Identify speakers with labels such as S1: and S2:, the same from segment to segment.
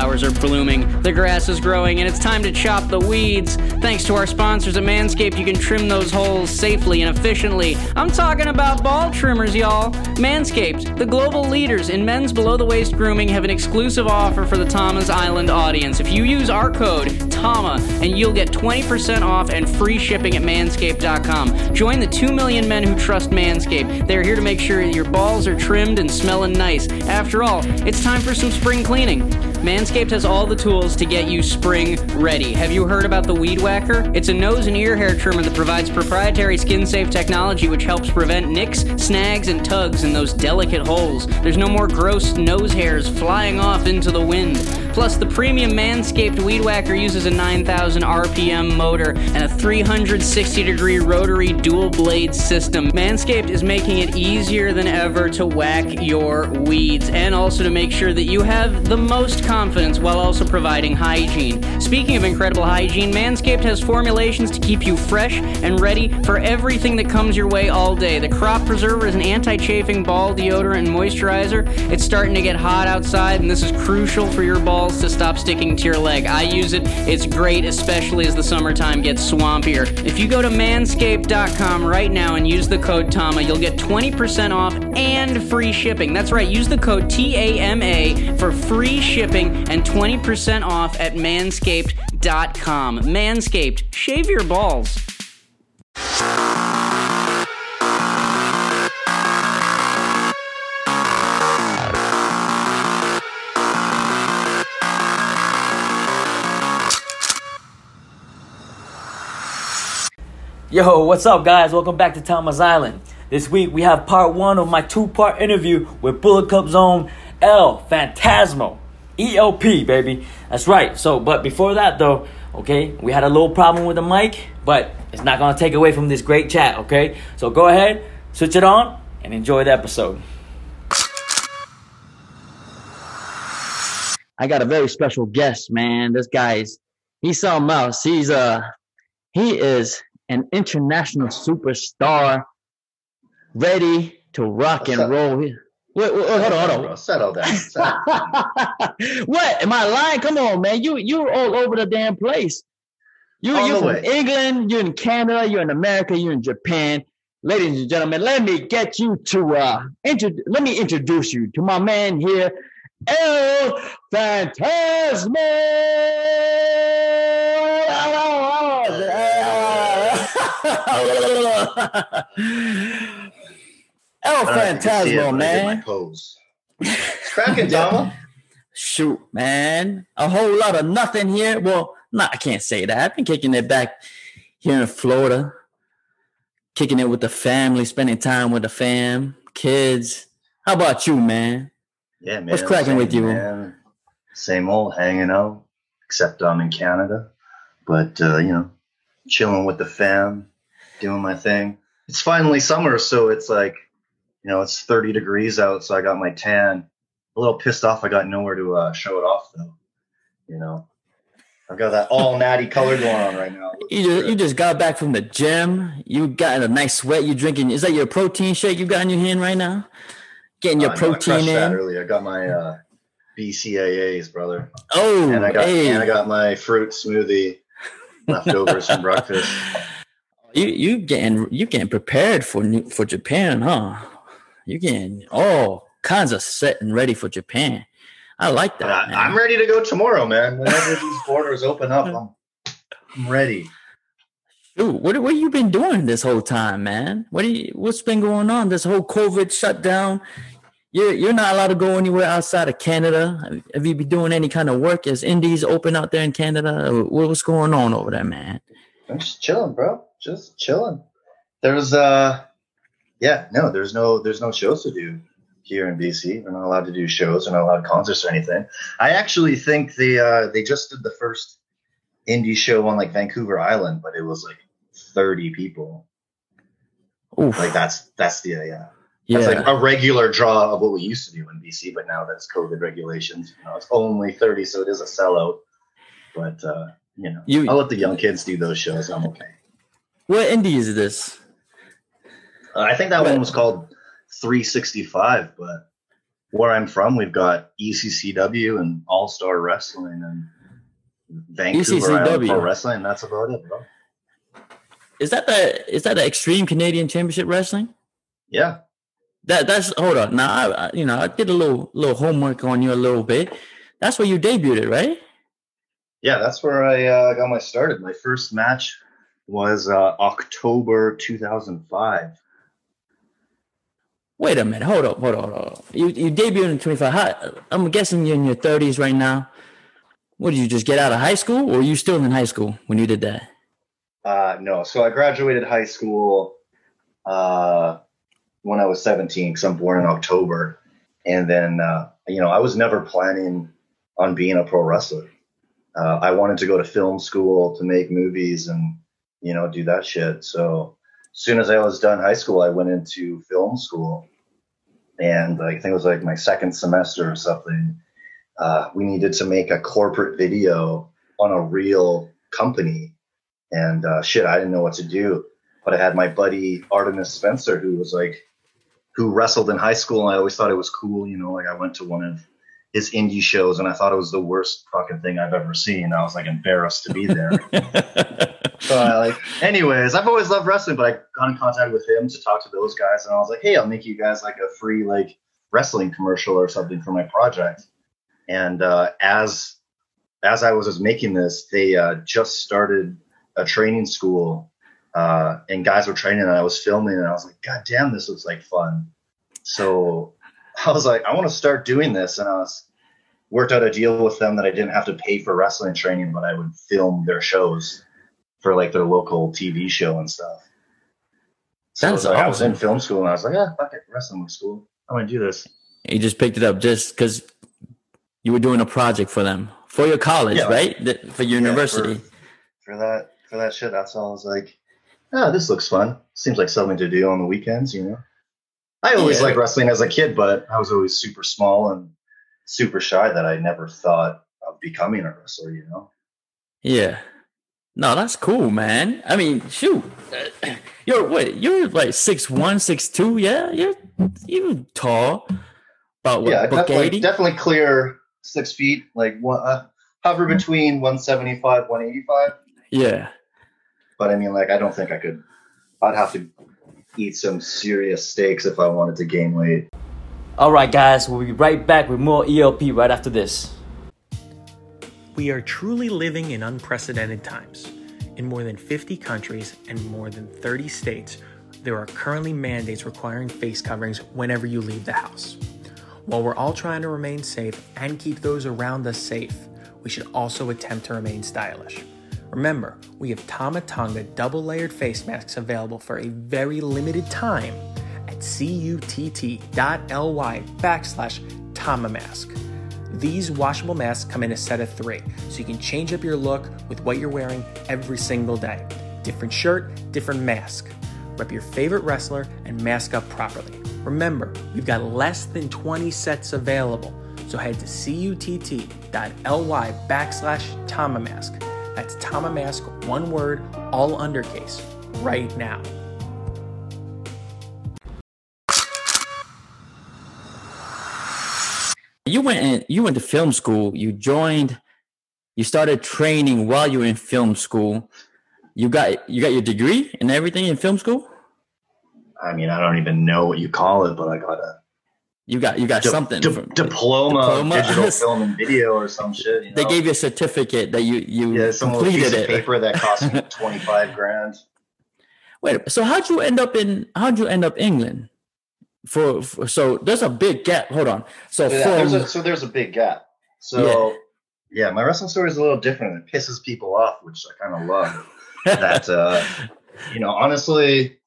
S1: flowers are blooming, the grass is growing, and it's time to chop the weeds. Thanks to our sponsors at Manscaped, you can trim those holes safely and efficiently. I'm talking about ball trimmers, y'all. Manscaped, the global leaders in men's below the waist grooming, have an exclusive offer for the Tama's Island audience. If you use our code, TAMA, and you'll get 20% off and free shipping at manscaped.com. Join the 2 million men who trust Manscaped. They're here to make sure your balls are trimmed and smelling nice. After all, it's time for some spring cleaning. Manscaped has all the tools to get you spring ready. Have you heard about the Weed Whacker? It's a nose and ear hair trimmer that provides proprietary skin safe technology which helps prevent nicks, snags, and tugs in those delicate holes. There's no more gross nose hairs flying off into the wind. Plus, the premium Manscaped Weed Whacker uses a 9,000 RPM motor and a 360 degree rotary dual blade system. Manscaped is making it easier than ever to whack your weeds and also to make sure that you have the most confidence while also providing hygiene. Speaking of incredible hygiene, Manscaped has formulations to keep you fresh and ready for everything that comes your way all day. The Crop Preserver is an anti chafing ball deodorant and moisturizer. It's starting to get hot outside, and this is crucial for your balls to stop sticking to your leg. I use it, it's great, especially as the summertime gets swampier. If you go to manscaped.com right now and use the code TAMA, you'll get 20% off and free shipping. That's right, use the code TAMA for free shipping and 20% off at manscaped.com. Manscaped, shave your balls.
S2: Yo, what's up, guys? Welcome back to Tama's Island. This week we have part one of my two part interview with Bullet Club Zone El Phantasmo. ELP, baby. That's right. So, but before that, though, okay, we had a little problem with the mic, but it's not gonna take away from this great chat, okay? So go ahead, switch it on, and enjoy the episode. I got a very special guest, man. This guy's he's something else. He's uh he is an international superstar ready to rock
S3: What's
S2: and
S3: up?
S2: roll. Wait, wait, hold on, hold on.
S3: settle down. Settle.
S2: what? Am I lying? Come on, man. You you're all over the damn place. You
S3: All
S2: you're from. England, you're in Canada, you're in America, you're in Japan. Ladies and gentlemen, let me get you to uh intro- let me introduce you to my man here, El Phantasmo. El
S3: I don't you can
S2: Phantasmo,
S3: but my
S2: man.
S3: pose. It's cracking, Tama.
S2: Shoot, man. A whole lot of nothing here. Well, no, I can't say that. I've been kicking it back here in Florida, kicking it with the family, spending time with the fam, kids. How about you, man?
S3: Yeah, man.
S2: What's cracking with you?
S3: Man. Same old hanging out, except I'm in Canada. But, uh, you know, chilling with the fam, doing my thing. It's finally summer, so it's like, you know, it's 30 degrees out, so I got my tan. A little pissed off I got nowhere to uh, show it off, though. You know, I've got that all natty color going on right now.
S2: You just, you just got back from the gym. You got a nice sweat. You drinking? Is that your protein shake you got in your hand right now? Getting your
S3: Uh, no, I
S2: protein
S3: crushed that
S2: in.
S3: earlier. I got my uh, BCAAs, brother.
S2: Oh,
S3: and I got
S2: hey.
S3: and I got my fruit smoothie leftovers from breakfast.
S2: You you getting you getting prepared for new, for Japan, huh? You getting all kinds of set and ready for Japan. I like that.
S3: I,
S2: man.
S3: I'm ready to go tomorrow, man. Whenever these borders open up, I'm, I'm ready.
S2: Dude, what what you been doing this whole time, man? What you what's been going on? This whole COVID shutdown. You're you're not allowed to go anywhere outside of Canada. Have- Have you been doing any kind of work? Is Indies open out there in Canada? What- What's going on over there, man?
S3: I'm just chilling, bro. Just chilling. There's uh, yeah, no, there's no there's no shows to do here in BC. We're not allowed to do shows. We're not allowed concerts or anything. I actually think they uh they just did the first indie show on like Vancouver Island, but it was like 30 people.
S2: Oof.
S3: Like that's that's the uh, yeah.
S2: yeah.
S3: That's like a regular draw of what we used to do in BC, but now that's COVID regulations. You know, it's only 30, so it is a sellout. But uh, you know,
S2: You-
S3: I'll let the young kids do those shows. I'm okay.
S2: what indie is this?
S3: Uh, I think that one was called 365, but where I'm from, we've got ECCW and All Star Wrestling and Vancouver Island Pro Wrestling. That's about it, bro.
S2: Is that the is that the Extreme Canadian Championship Wrestling?
S3: Yeah.
S2: That that's hold on. Now I, I you know I did a little little homework on you a little bit. That's where you debuted, right?
S3: Yeah, that's where I uh, got my started. My first match was uh, October 2005.
S2: Wait a minute. Hold up. Hold on. Hold on. You you debuted in 25. How, I'm guessing you're in your 30s right now. What did you just get out of high school, or were you still in high school when you did that?
S3: Uh, no. So I graduated high school uh, when I was 17 because I'm born in October, and then uh, you know I was never planning on being a pro wrestler. Uh, I wanted to go to film school to make movies and you know do that shit. So as soon as I was done high school, I went into film school, and I think it was like my second semester or something. Uh, we needed to make a corporate video on a real company, and uh, shit, I didn't know what to do. But I had my buddy Artemis Spencer, who was like, who wrestled in high school, and I always thought it was cool. You know, like I went to one of his indie shows, and I thought it was the worst fucking thing I've ever seen. I was like embarrassed to be there. so I like, anyways, I've always loved wrestling, but I got in contact with him to talk to those guys, and I was like, hey, I'll make you guys like a free like wrestling commercial or something for my project. And uh, as as I was making this, they uh, just started a training school, uh, and guys were training, and I was filming, and I was like, God damn, this looks like fun. So I was like, I want to start doing this, and I was worked out a deal with them that I didn't have to pay for wrestling training, but I would film their shows for like their local TV show and stuff. So
S2: That's
S3: like,
S2: awesome.
S3: I was in film school, and I was like, yeah, fuck it, wrestling cool. I'm gonna do this.
S2: You just picked it up just because you were doing a project for them for your college,
S3: Yeah.
S2: right? Th- For your
S3: Yeah,
S2: university.
S3: for, for that for that shit. That's all. I was like, oh, this looks fun. Seems like something to do on the weekends, you know. I always
S2: Yeah.
S3: liked wrestling as a kid, but I was always super small and super shy that I never thought of becoming a wrestler. You know.
S2: Yeah. No, that's cool, man. I mean, shoot, you're what? You're like six one, six two. Yeah, you're you're tall. About what?
S3: yeah, definitely,
S2: 80?
S3: definitely clear six feet, like one, uh, hover between 175, 185.
S2: Yeah.
S3: But I mean, like, I don't think I could. I'd have to eat some serious steaks if I wanted to gain weight.
S2: All right, guys, we'll be right back with more ELP right after this.
S4: We are truly living in unprecedented times. In more than 50 countries and more than 30 states, there are currently mandates requiring face coverings whenever you leave the house. While we're all trying to remain safe and keep those around us safe, we should also attempt to remain stylish. Remember, we have Tamatonga double layered face masks available for a very limited time at cutt.ly backslash Tamamask. These washable masks come in a set of three, so you can change up your look with what you're wearing every single day. Different shirt, different mask. Rep your favorite wrestler and mask up properly. Remember, we've got less than 20 sets available, so head to cutt.ly backslash Tamamask. That's Tamamask, one word, all undercase, right now.
S2: You went in, you went to film school. You joined. You started training while you were in film school. You got you got your degree and everything in film school.
S3: I mean, I don't even know what you call it, but I got a
S2: You got you got something.
S3: diploma,
S2: diploma?
S3: digital film and video or some shit. You know?
S2: They gave you a certificate that you you
S3: yeah, some
S2: completed it.
S3: paper that cost me twenty five grand.
S2: Wait, so how'd you end up in how'd you end up England? For, for so there's a big gap. Hold on. So
S3: Yeah,
S2: from
S3: there's a, so there's a big gap. So yeah. my wrestling story is a little different. It pisses people off, which I kind of love. that uh, you know, honestly,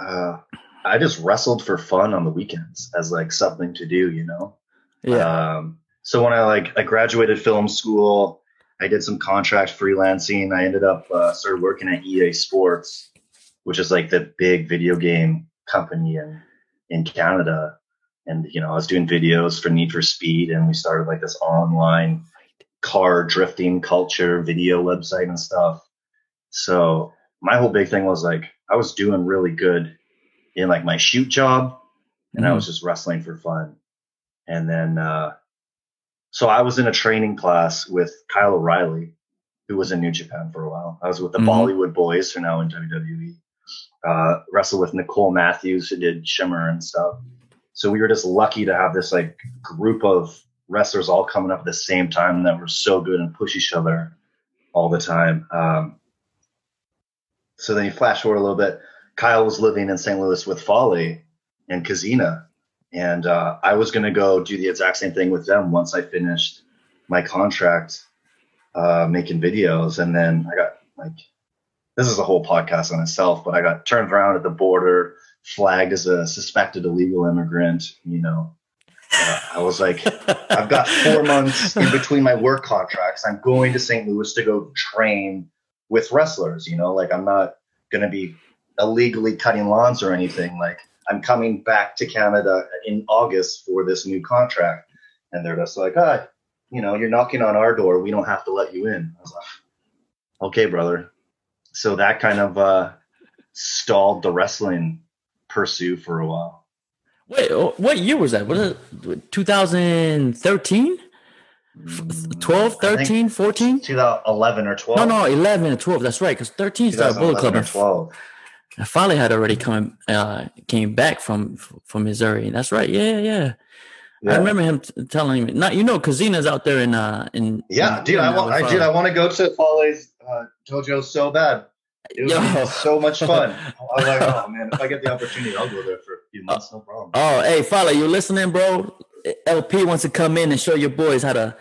S3: uh, I just wrestled for fun on the weekends as like something to do. You know.
S2: yeah,
S3: Um, so when I like I graduated film school, I did some contract freelancing. I ended up uh, started working at EA Sports, which is like the big video game company in in Canada. And you know, I was doing videos for Need for Speed, and we started like this online car drifting culture video website and stuff. So my whole big thing was like I was doing really good in like my shoot job, and I
S2: Mhm.
S3: was just wrestling for fun. And then, uh, so I was in a training class with Kyle O'Reilly, who was in New Japan for a while. I was with the
S2: Mhm.
S3: Bollywood Boys, who are now in WWE. Uh, wrestled with Nicole Matthews, who did Shimmer and stuff. So we were just lucky to have this like group of wrestlers all coming up at the same time that were so good and push each other all the time. Um, so then you flash forward a little bit. Kyle was living in St. Louis with Folly and Kazina, and uh, I was going to go do the exact same thing with them once I finished my contract uh, making videos. And then I got like, this is a whole podcast on itself, but I got turned around at the border, flagged as a suspected illegal immigrant. You know, uh, I was like, I've got four months in between my work contracts. I'm going to St. Louis to go train with wrestlers. You know, like I'm not going to be illegally cutting lawns or anything. Like I'm coming back to Canada in August for this new contract, and they're just like, ah, you know, you're knocking on our door. We don't have to let you in. I was like, okay, brother. So that kind of uh, stalled the wrestling pursue for a while.
S2: Wait, oh, what year was that? Was it 2013? 12, 13, 14?
S3: 2011 or 12.
S2: No, no, 11 or 12. That's right. Because 13 started Bullet
S3: 2011
S2: Club.
S3: 12.
S2: Folly had already come, uh, came back from from Missouri. That's right. Yeah, yeah. I remember him t- telling me. Not you know, Kazina's out there in uh in
S3: Yeah,
S2: in-
S3: dude, I
S2: in, uh,
S3: want, I, dude, I want to go to Foley's uh, dojo so bad. It was
S2: Yo.
S3: so much fun. I was like, oh man, if I get the opportunity, I'll go there for a few months, no problem.
S2: Oh, hey, Folly, you listening, bro? LP wants to come in and show your boys how to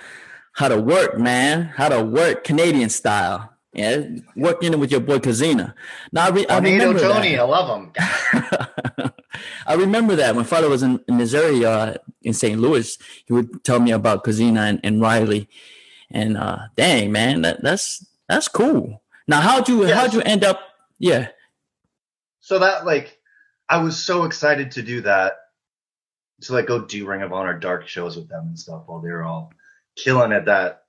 S2: how to work, man. How to work Canadian style. Yeah, working with your boy Kazina. Now I, re- I remember
S3: Tony,
S2: that.
S3: I love him.
S2: I remember that when Father was in, in Missouri, uh, in St. Louis, he would tell me about Kazina and, and Riley. And uh, dang, man, that, that's that's cool. Now, how'd you
S3: Yes.
S2: how'd you end up? Yeah,
S3: So that like, I was so excited to do that, to like go do Ring of Honor dark shows with them and stuff while they were all killing at That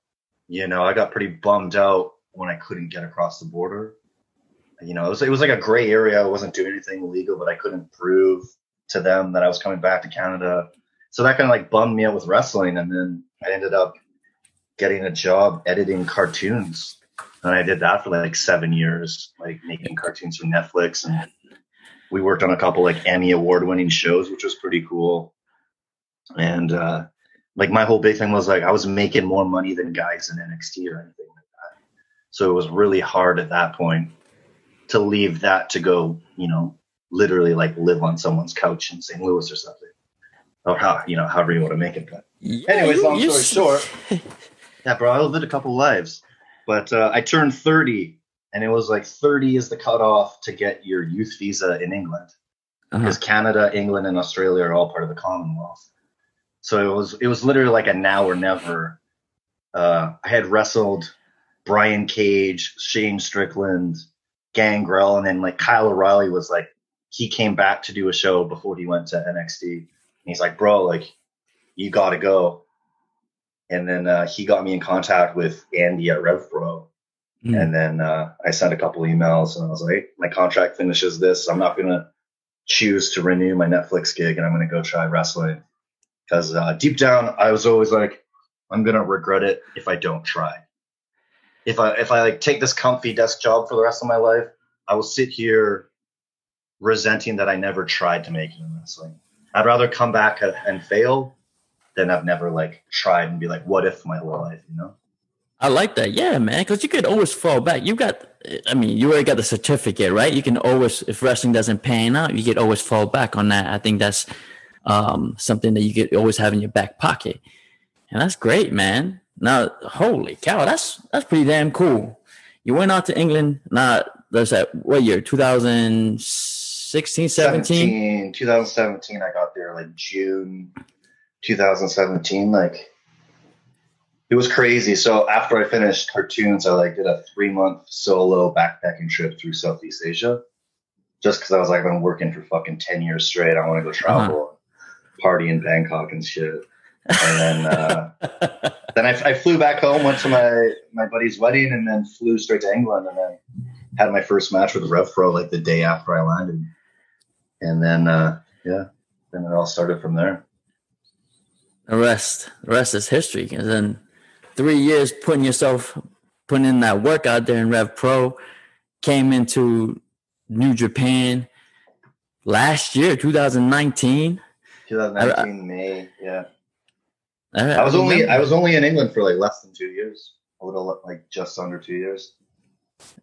S3: you know, I got pretty bummed out when I couldn't get across the border. You know, it was it was like a gray area. I wasn't doing anything illegal, but I couldn't prove to them that I was coming back to Canada. So that kind of like bummed me out with wrestling, and then I ended up getting a job editing cartoons. And I did that for like seven years, like making cartoons for Netflix. And we worked on a couple like Emmy award winning shows, which was pretty cool. And uh, like my whole big thing was like I was making more money than guys in NXT or anything. So it was really hard at that point to leave that to go, you know, literally like live on someone's couch in St. Louis or something. Or how, you know, however you want to make it. But Anyways,
S2: you-
S3: long
S2: you
S3: story
S2: s-
S3: short, yeah, bro, I lived a couple lives, but uh, I turned 30, and it was like 30 is the cutoff to get your youth visa in England
S2: Uh-huh.
S3: because Canada, England, and Australia are all part of the Commonwealth. So it was it was literally like a now or never. Uh, I had wrestled Brian Cage, Shane Strickland, Gangrel, and then like Kyle O'Reilly was like he came back to do a show before he went to NXT. And he's like, bro, like you got to go. And then uh, he got me in contact with Andy at RevPro.
S2: Mm.
S3: And then uh, I sent a couple emails and I was like, my contract finishes this. I'm not to choose to renew my Netflix gig and I'm to go try wrestling. Because uh, deep down, I was always like, I'm to regret it if I don't try. If I if I like take this comfy desk job for the rest of my life, I will sit here resenting that I never tried to make it in wrestling. I'd rather come back and fail than I've never like tried and be like, what if my whole life, you know?
S2: I like that. Yeah, man. Because you could always fall back. You got, I mean, you already got the certificate, right? You can always, if wrestling doesn't pan out, you could always fall back on that. I think that's um, something that you could always have in your back pocket. And that's great, man. Now, holy cow, that's that's pretty damn cool. You went out to England. Now, there's that what year? 2016, 17?
S3: 2017, I got there like June 2017. Like it was crazy. So after I finished cartoons, I like did a three month solo backpacking trip through Southeast Asia. Just because I was like, I've been working for fucking 10 years straight. I want to go uh-huh. travel, party in Bangkok and shit. And then, uh, then I, I flew back home, went to my, my buddy's wedding, and then flew straight to England. And then had my first match with Rev Pro like the day after I landed. And then, uh, yeah, then it all started from there.
S2: the rest, the rest is history. And then three years putting yourself, putting in that work out there in Rev Pro, came into New Japan last year, 2019.
S3: 2019 May, yeah.
S2: I,
S3: I was only
S2: remember.
S3: I was only in England for like less than two years, a little like just under two years.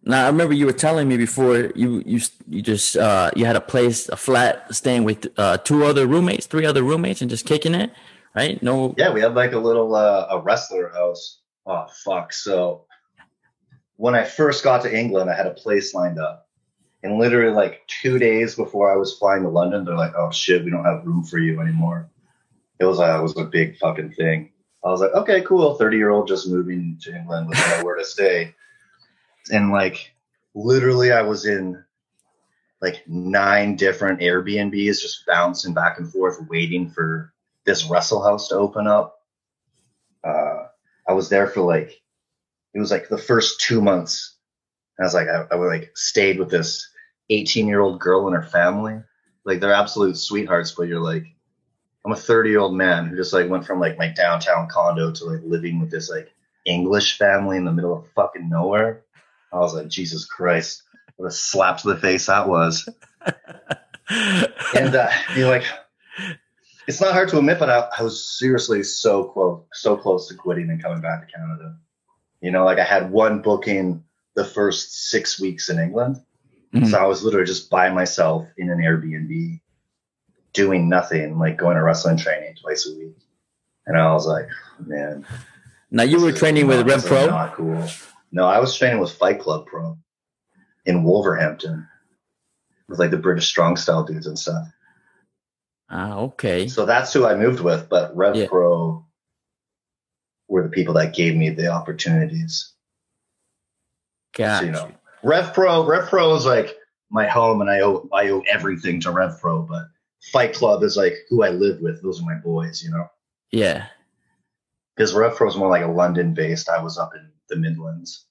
S2: Now I remember you were telling me before you you you just uh you had a place a flat staying with uh two other roommates three other roommates and just kicking it right no
S3: Yeah, we had like a little uh, a wrestler house. Oh fuck! So when I first got to England, I had a place lined up, and literally like two days before I was flying to London, they're like, "Oh shit, we don't have room for you anymore." It was uh, it was a big fucking thing. I was like, "Okay, cool." Thirty year old just moving to England with nowhere to stay, and like literally, I was in like nine different Airbnbs, just bouncing back and forth, waiting for this wrestle house to open up. Uh, I was there for like, it was like the first two months. I was like, I, I like stayed with this 18 year old girl and her family. Like they're absolute sweethearts, but you're like, I'm a 30 year old man who just like went from like my downtown condo to like living with this like English family in the middle of fucking nowhere. I was like, Jesus Christ, what a slap to the face that was and uh, you're like, it's not hard to admit, but I, I was seriously so close, so close to quitting and coming back to Canada. You know, like I had one booking the first six weeks in England,
S2: Mhm.
S3: so I was literally just by myself in an Airbnb, doing nothing, like going to wrestling training twice a week. And I was like, man,
S2: now you were training with
S3: not-
S2: Rev
S3: this
S2: Pro
S3: Not cool. No, I was training with Fight Club Pro in Wolverhampton with like the British strong style dudes and stuff.
S2: ah okay
S3: So that's who I moved with, but Rev
S2: Yeah.
S3: Pro were the people that gave me the opportunities.
S2: Got
S3: So, you
S2: you.
S3: know, Rev Pro, Rev Pro is like my home, and I owe I owe everything to Rev Pro. But Fight Club is like who I live with. Those are my boys, you know.
S2: yeah
S3: Because Rev was more like a London based. I was up in the Midlands,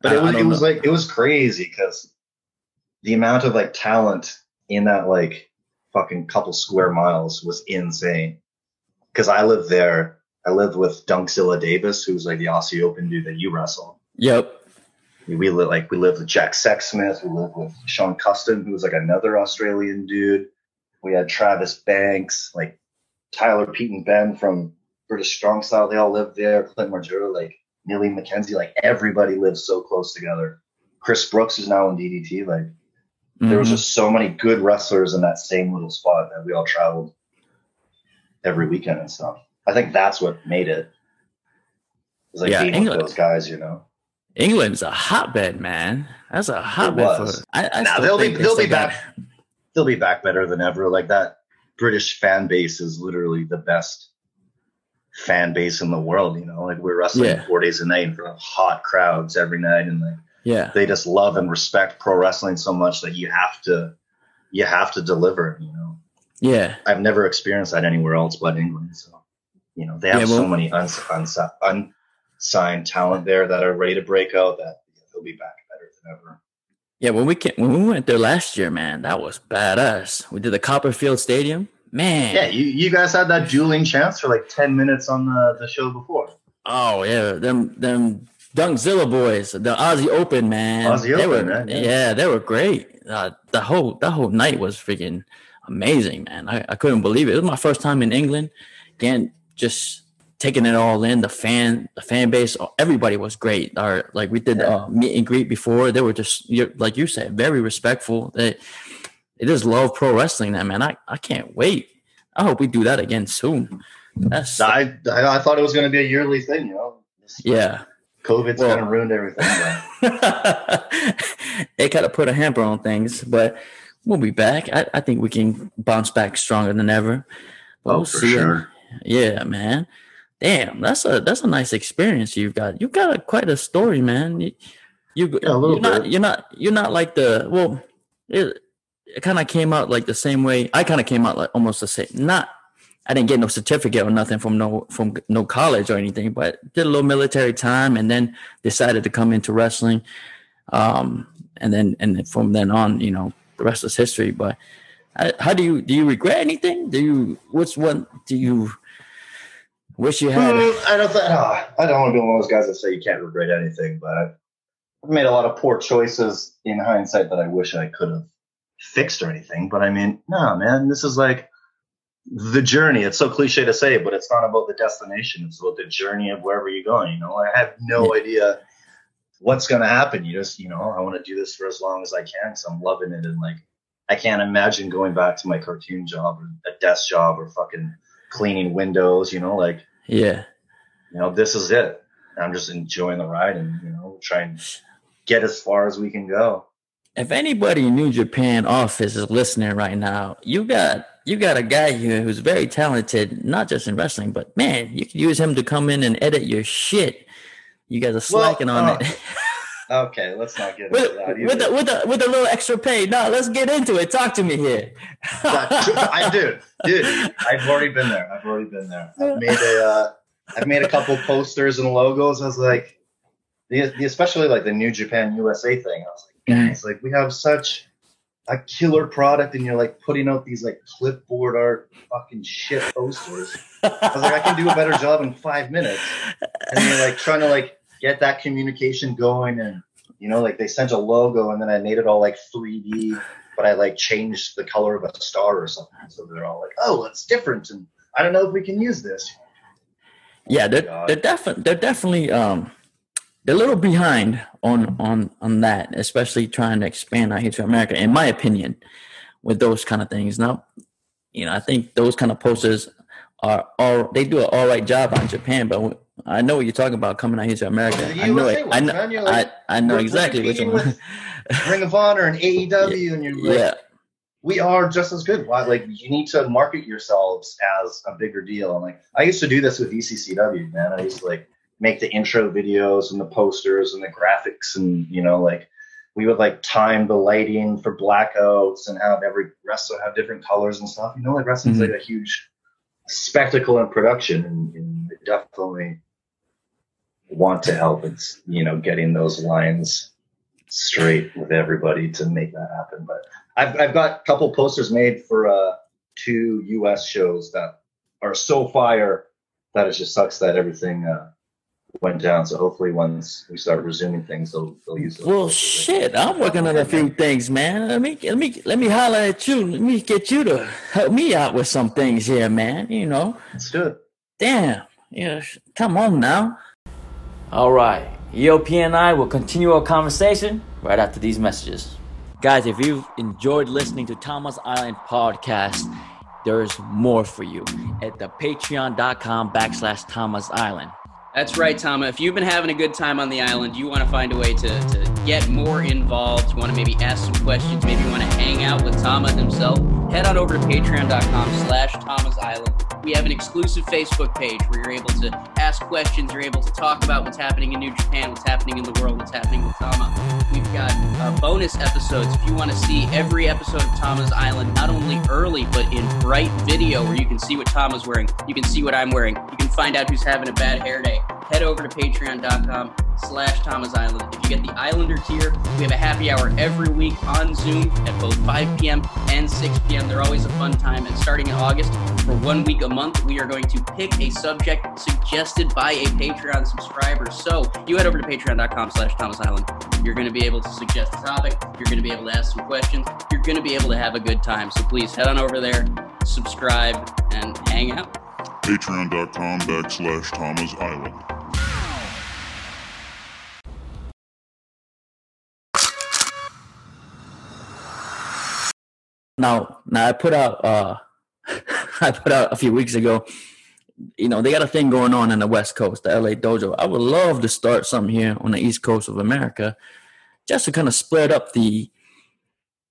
S3: but it was it was
S2: know.
S3: like it was crazy because the amount of like talent in that like fucking couple square miles was insane. Because I lived there, I lived with Dunkzilla Davis, who's like the Aussie Open dude that you wrestle.
S2: yep
S3: We lived like we lived with Jack Sexsmith. We lived with Sean Custom, who was like another Australian dude. We had Travis Banks, like Tyler Pete and Ben from British Strong Style. They all lived there. Clint Margera, like Millie McKenzie, like everybody lives so close together. Chris Brooks is now in DDT. Like there was
S2: Mhm.
S3: just so many good wrestlers in that same little spot that we all traveled every weekend and stuff. I think that's what made it. It was like
S2: Yeah,
S3: being
S2: England-
S3: with those guys, you know.
S2: England's a hotbed man that's a hotbed for. I, I
S3: Nah, they'll be they'll be back. They'll be back better than ever. Like that British fan base is literally the best fan base in the world. You know, like we're wrestling
S2: Yeah.
S3: four days a night in front of hot crowds every night, and like
S2: yeah
S3: they just love and respect pro wrestling so much that you have to you have to deliver. You know,
S2: yeah
S3: I've never experienced that anywhere else but England. So you know, they have
S2: Yeah,
S3: so
S2: well-
S3: many uns- uns- unsigned talent there that are ready to break out. That they'll be back better than ever.
S2: Yeah, when we came, when we went there last year, man, that was badass. We did the Copperfield Stadium, man.
S3: Yeah, you, you guys had that dueling chance for like 10 minutes on the, the show before.
S2: Oh yeah, them them Dunkzilla boys, the Aussie Open, man.
S3: Aussie
S2: they
S3: Open,
S2: were,
S3: man, yeah.
S2: yeah. they were great. Uh, the whole the whole night was freaking amazing, man. I, I couldn't believe it. It was my first time in England. Again, just taking it all in. The fan, the fan base, everybody was great. Our like we did
S3: Yeah.
S2: uh, meet and greet before. They were just you're, like you said, very respectful. They they just love pro wrestling. That man, I I can't wait. I hope we do that again soon. That's
S3: I, I, I thought it was going to be a yearly thing, you know.
S2: yeah.
S3: COVID's
S2: Well-
S3: kind of ruined everything.
S2: it kind of put a hamper on things, but we'll be back. I, I think we can bounce back stronger than ever. But
S3: Oh,
S2: we'll
S3: for
S2: see.
S3: sure.
S2: Yeah, man. Damn, that's a that's a nice experience you've got. You've got a, quite a story, man. You, you
S3: Yeah,
S2: you're not
S3: bit.
S2: you're not you're not like the well. It it kind of came out like the same way. I kind of came out like almost the same. Not I didn't get no certificate or nothing from no from no college or anything, but did a little military time and then decided to come into wrestling. Um, and then and from then on, you know, the rest is history. But I, how do you do? You regret anything? Do you? What's one? Do you? Wish you had.
S3: Mm, I don't. Th- oh, I don't want to be one of those guys that say you can't regret anything, but I've made a lot of poor choices in hindsight that I wish I could have fixed or anything. But I mean, no, man, this is like the journey. It's so cliche to say, but it's not about the destination. It's about the journey of wherever you're going. You know, I have no
S2: Yeah.
S3: idea what's going to happen. You just, you know, I want to do this for as long as I can because I'm loving it. And like, I can't imagine going back to my cartoon job or a desk job or fucking cleaning windows, you know, like,
S2: Yeah.
S3: you know, this is it. I'm just enjoying the ride and, you know, try and get as far as we can go.
S2: If anybody in New Japan office is listening right now, you got you got a guy here who's very talented, not just in wrestling, but man, you could use him to come in and edit your shit. You guys are slacking on
S3: uh,
S2: it.
S3: Okay, let's not get
S2: with,
S3: into that
S2: with, a, with, a, with a little extra pay. No, let's get into it. Talk to me here.
S3: I do, dude, I've already been there. I've already been there. I've made a, uh, I've made a couple posters and logos. I was like, the, the especially like the New Japan USA thing. I was like,
S2: Mhm.
S3: guys, like we have such a killer product, and you're like putting out these like clipboard art fucking shit posters. I was like, I can do a better job in five minutes. And you're like trying to like get that communication going, and you know, like they sent a logo, and then I made it all like 3D, but I like changed the color of a star or something. So they're all like, oh, it's different, and I don't know if we can use this.
S2: Yeah, they're they're definitely they're definitely um they're a little behind on on on that, especially trying to expand out here to America, in my opinion, with those kind of things. Now, you know, I think those kind of posters are all they do an all right job on Japan, but I know what you're talking about coming out here to America. I know it. I know.
S3: man, you're
S2: I,
S3: like,
S2: I know exactly which one.
S3: Ring of Honor and AEW, and you're like,
S2: yeah,
S3: we are just as good. Why? Like you need to market yourselves as a bigger deal. And like I used to do this with ECCW, man. I used to like make the intro videos and the posters and the graphics, and you know, like we would like time the lighting for blackouts and have every wrestler have different colors and stuff. You know, like wrestling's
S2: Mhm.
S3: like a huge spectacle and production, and, and definitely want to help. It's you know getting those lines straight with everybody to make that happen. But I've I've got a couple posters made for uh two US shows that are so fire that it just sucks that everything uh went down. So hopefully once we start resuming things they'll they'll use
S2: Well, shit, I'm working on a few things, man. Let me let me let me holler at you. Let me get you to help me out with some things here, man. You know.
S3: Let's do it.
S2: Damn. Yeah, come on now. All right. ELP and I will continue our conversation right after these messages. Guys, if you've enjoyed listening to Tama's Island Podcast, there's more for you at the patreon.com backslash Tama's Island.
S1: That's right, Tama. If you've been having a good time on the island, you want to find a way to, to get more involved, you want to maybe ask some questions, maybe you want to hang out with Tama himself, head on over to patreon.com slash Tama's Island. We have an exclusive Facebook page where you're able to ask questions, you're able to talk about what's happening in New Japan, what's happening in the world, what's happening with Tama. We've got uh, bonus episodes if you want to see every episode of Tama's Island, not only early, but in bright video where you can see what Tama's wearing, you can see what I'm wearing, you can find out who's having a bad hair day. Head over to patreon.com slash Tama's Island. If you get the Islander tier, we have a happy hour every week on Zoom at both 5 p.m. and 6 p.m. They're always a fun time. And starting in August, for one week a month, we are going to pick a subject suggested by a Patreon subscriber. So you head over to patreon.com slash Tama's Island. You're going to be able to suggest a topic. You're going to be able to ask some questions. You're going to be able to have a good time. So please head on over there, subscribe, and hang out.
S5: Patreon.com backslash Tama's Island.
S2: Now, now I put out uh I put out a few weeks ago. You know, they got a thing going on in the West Coast, the LA Dojo. I would love to start something here on the East Coast of America, just to kind of split up the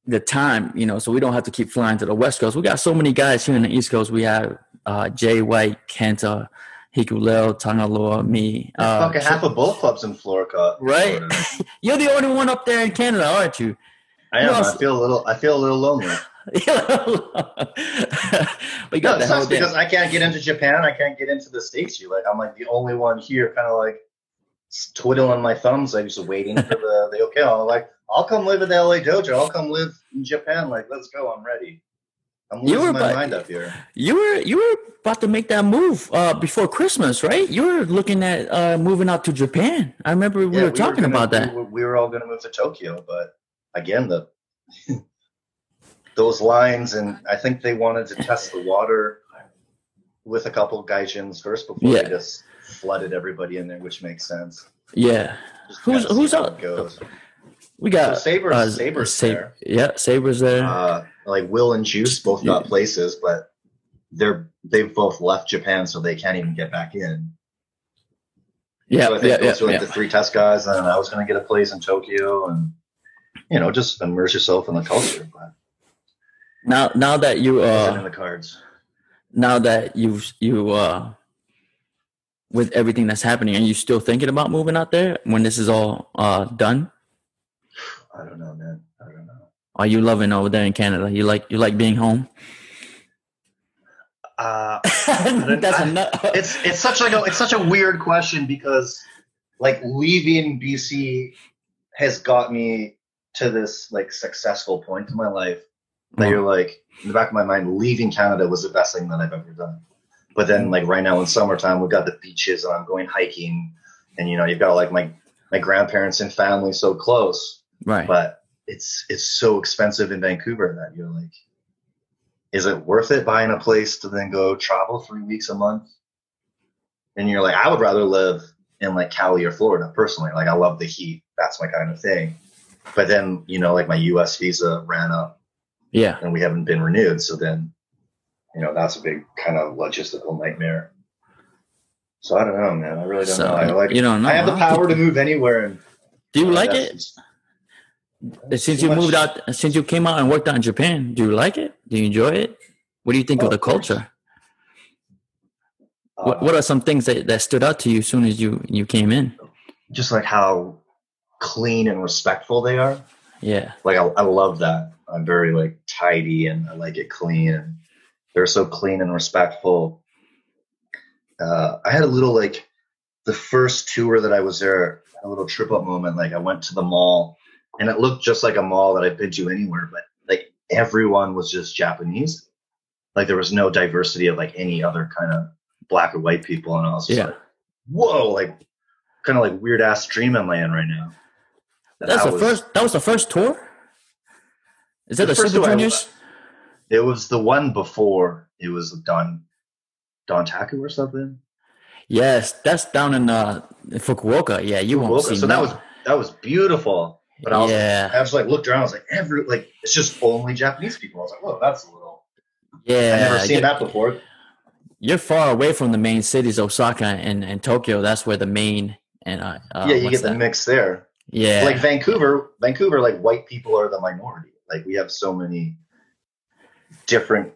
S2: the time, you know, so we don't have to keep flying to the West Coast. We got so many guys here in the East Coast. We have uh, Jay White, Kenta, Hikuleo, Tangaloa, me.
S3: There's
S2: Uh,
S3: fucking half of both clubs in Florida.
S2: Right.
S3: Florida.
S2: you're the only one up there in Canada, aren't you?
S3: I am.
S2: Who
S3: I feel a little I feel a little lonely.
S2: but you
S3: No,
S2: got the whole
S3: because I can't get into Japan. I can't get into the states. You like, I'm like the only one here, kind of like twiddling my thumbs. I'm just waiting for the the okay. I'm like, I'll come live at the LA Dojo. I'll come live in Japan. Like, let's go. I'm ready. I'm
S2: You
S3: losing
S2: were
S3: my
S2: about-
S3: mind up here.
S2: You were you were about to make that move uh, before Christmas, right? You were looking at uh, moving out to Japan. I remember we
S3: Yeah,
S2: were talking
S3: gonna-
S2: about that.
S3: We were, we were all going to move to Tokyo, but again, the those lines, and I think they wanted to test the water with a couple gaijins first before
S2: Yeah.
S3: they just flooded everybody in there, which makes sense.
S2: Yeah,
S3: Just
S2: Who's- who's
S3: it Goes.
S2: we got
S3: So Sabres-
S2: uh,
S3: Sabres
S2: Sab-
S3: there.
S2: Yeah, Sabre's there.
S3: Uh, like Will and Juice both got places, but they're they've both left Japan, so they can't even get back in.
S2: yeah,
S3: so I think
S2: yeah, yeah,
S3: those were like
S2: yeah.
S3: the three test guys, and I was going to get a place in Tokyo, and you know, just immerse yourself in the culture. But
S2: Now, now that you uh,
S3: in the cards.
S2: now that you've you uh, with everything that's happening, are you still thinking about moving out there when this is all uh done?
S3: I don't know, man. I don't know.
S2: Are you loving over there in Canada? You like you like being home?
S3: Uh,
S2: That's
S3: I-
S2: enough.
S3: it's it's such like a it's such a weird question because like leaving BC has got me to this like successful point in my life that you're uh-huh. like in the back of my mind leaving Canada was the best thing that I've ever done. But then mm-hmm. like right now in summertime we've got the beaches and I'm going hiking and you know you've got like my my grandparents and family so close
S2: right.
S3: but it's it's so expensive in Vancouver that you're like, is it worth it buying a place to then go travel three weeks a month? And you're like, I would rather live in like Cali or Florida personally. Like I love the heat. That's my kind of thing. But then, you know, like my US visa ran up
S2: yeah.
S3: and we haven't been renewed. So then, you know, that's a big kind of logistical nightmare. So I don't know, man. I really don't
S2: So,
S3: know. I like
S2: you don't know,
S3: I have the power to move anywhere and
S2: Do you
S3: uh,
S2: like it? Since
S3: too
S2: you moved out, since you came out and worked out in Japan, do you like it? Do you enjoy it? What do you think
S3: Oh,
S2: of the
S3: of
S2: culture? What
S3: uh,
S2: What are some things that, that stood out to you as soon as you you came in?
S3: just like how clean and respectful they are.
S2: Yeah,
S3: Like I, I love that. I'm very like tidy and I like it clean. And they're so clean and respectful. Uh, I had a little like the first tour that I was there, a little trip up moment. Like I went to the mall and it looked just like a mall that I've been to anywhere, but like everyone was just Japanese. Like there was no diversity of like any other kind of black or white people. And I was just
S2: yeah.
S3: like, whoa, like kind of like weird ass dreaming land right now.
S2: That's
S3: That
S2: the
S3: was-
S2: first. That was the first tour. Is that
S3: The
S2: the,
S3: first
S2: Super Juniors?
S3: It was the one before. It was Don Don Taku or something.
S2: Yes, that's down in uh Fukuoka. Yeah, you won't see.
S3: so that
S2: no-
S3: was that was beautiful. But I was
S2: yeah,
S3: I was like looked around. I was like every like it's just only Japanese people. I was like, whoa, that's a little.
S2: yeah.
S3: I never seen that before.
S2: You're far away from the main cities, Osaka and, and Tokyo. That's where the main and uh, uh
S3: yeah, you get the mix there.
S2: Yeah,
S3: Like Vancouver, Vancouver, like white people are the minority. Like we have so many different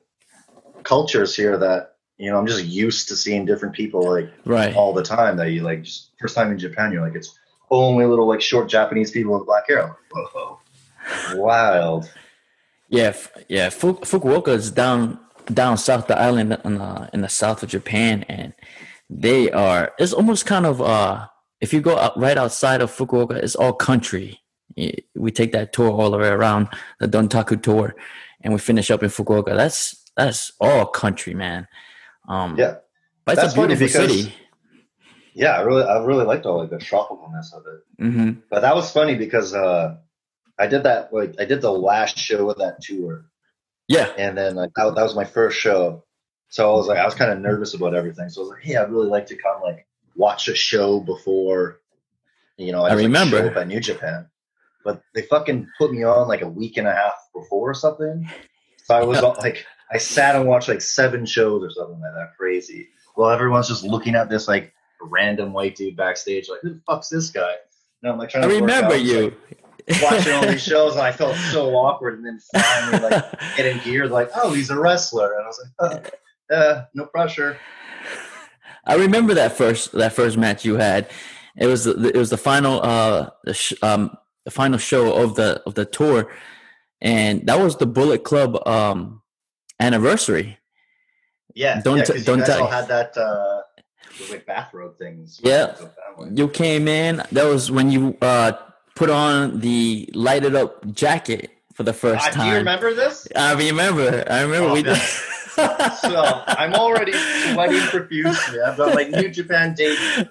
S3: cultures here that you know I'm just used to seeing different people like
S2: right.
S3: all the time that you like just first time in Japan you're like it's only little like short Japanese people with black hair. Like, Whoa, wild.
S2: Yeah, f- yeah. Fu- Fukuoka is down down south the island in the in the south of Japan, and they are. It's almost kind of uh, if you go out right outside of Fukuoka, it's all country. We take that tour all the way around the Dontaku tour, and we finish up in Fukuoka. That's that's all country, man. Um,
S3: Yeah,
S2: but it's
S3: That's
S2: a beautiful
S3: because-
S2: city.
S3: yeah. I really, I really liked all like the tropicalness of it.
S2: hmm
S3: But that was funny because uh, I did that like I did the last show of that tour,
S2: Yeah,
S3: and then like that, that was my first show. So I was like, I was kind of nervous about everything. So I was like, hey, I'd really like to come like watch a show before, you know,
S2: I
S3: like,
S2: remember.
S3: show up at New Japan. But they fucking put me on like a week and a half before or something. So I was
S2: Yeah.
S3: like, I sat and watched like seven shows or something like that. Crazy. Well, everyone's just looking at this like random white dude backstage, like, who the fuck's this guy? And I'm like trying to work
S2: remember
S3: out,
S2: you.
S3: like, watching all these shows, and I felt so awkward. And then finally, like, getting geared, like, oh, he's a wrestler, and I was like, oh, uh, no pressure.
S2: I remember that first that first match you had. It was the, it was the final uh sh- um the final show of the of the tour, and that was the Bullet Club um anniversary.
S3: Yeah,
S2: Don't
S3: yeah,
S2: t- don't
S3: you guys
S2: tell-
S3: all had that uh, like bathrobe things.
S2: Yeah.
S3: So that one.
S2: You came in. That was when you uh put on the lighted up jacket for the first
S3: Uh,
S2: time.
S3: do you remember this?
S2: I remember. I remember
S3: Oh,
S2: we did.
S3: So I'm already sweating profusely. I've got like New Japan debut.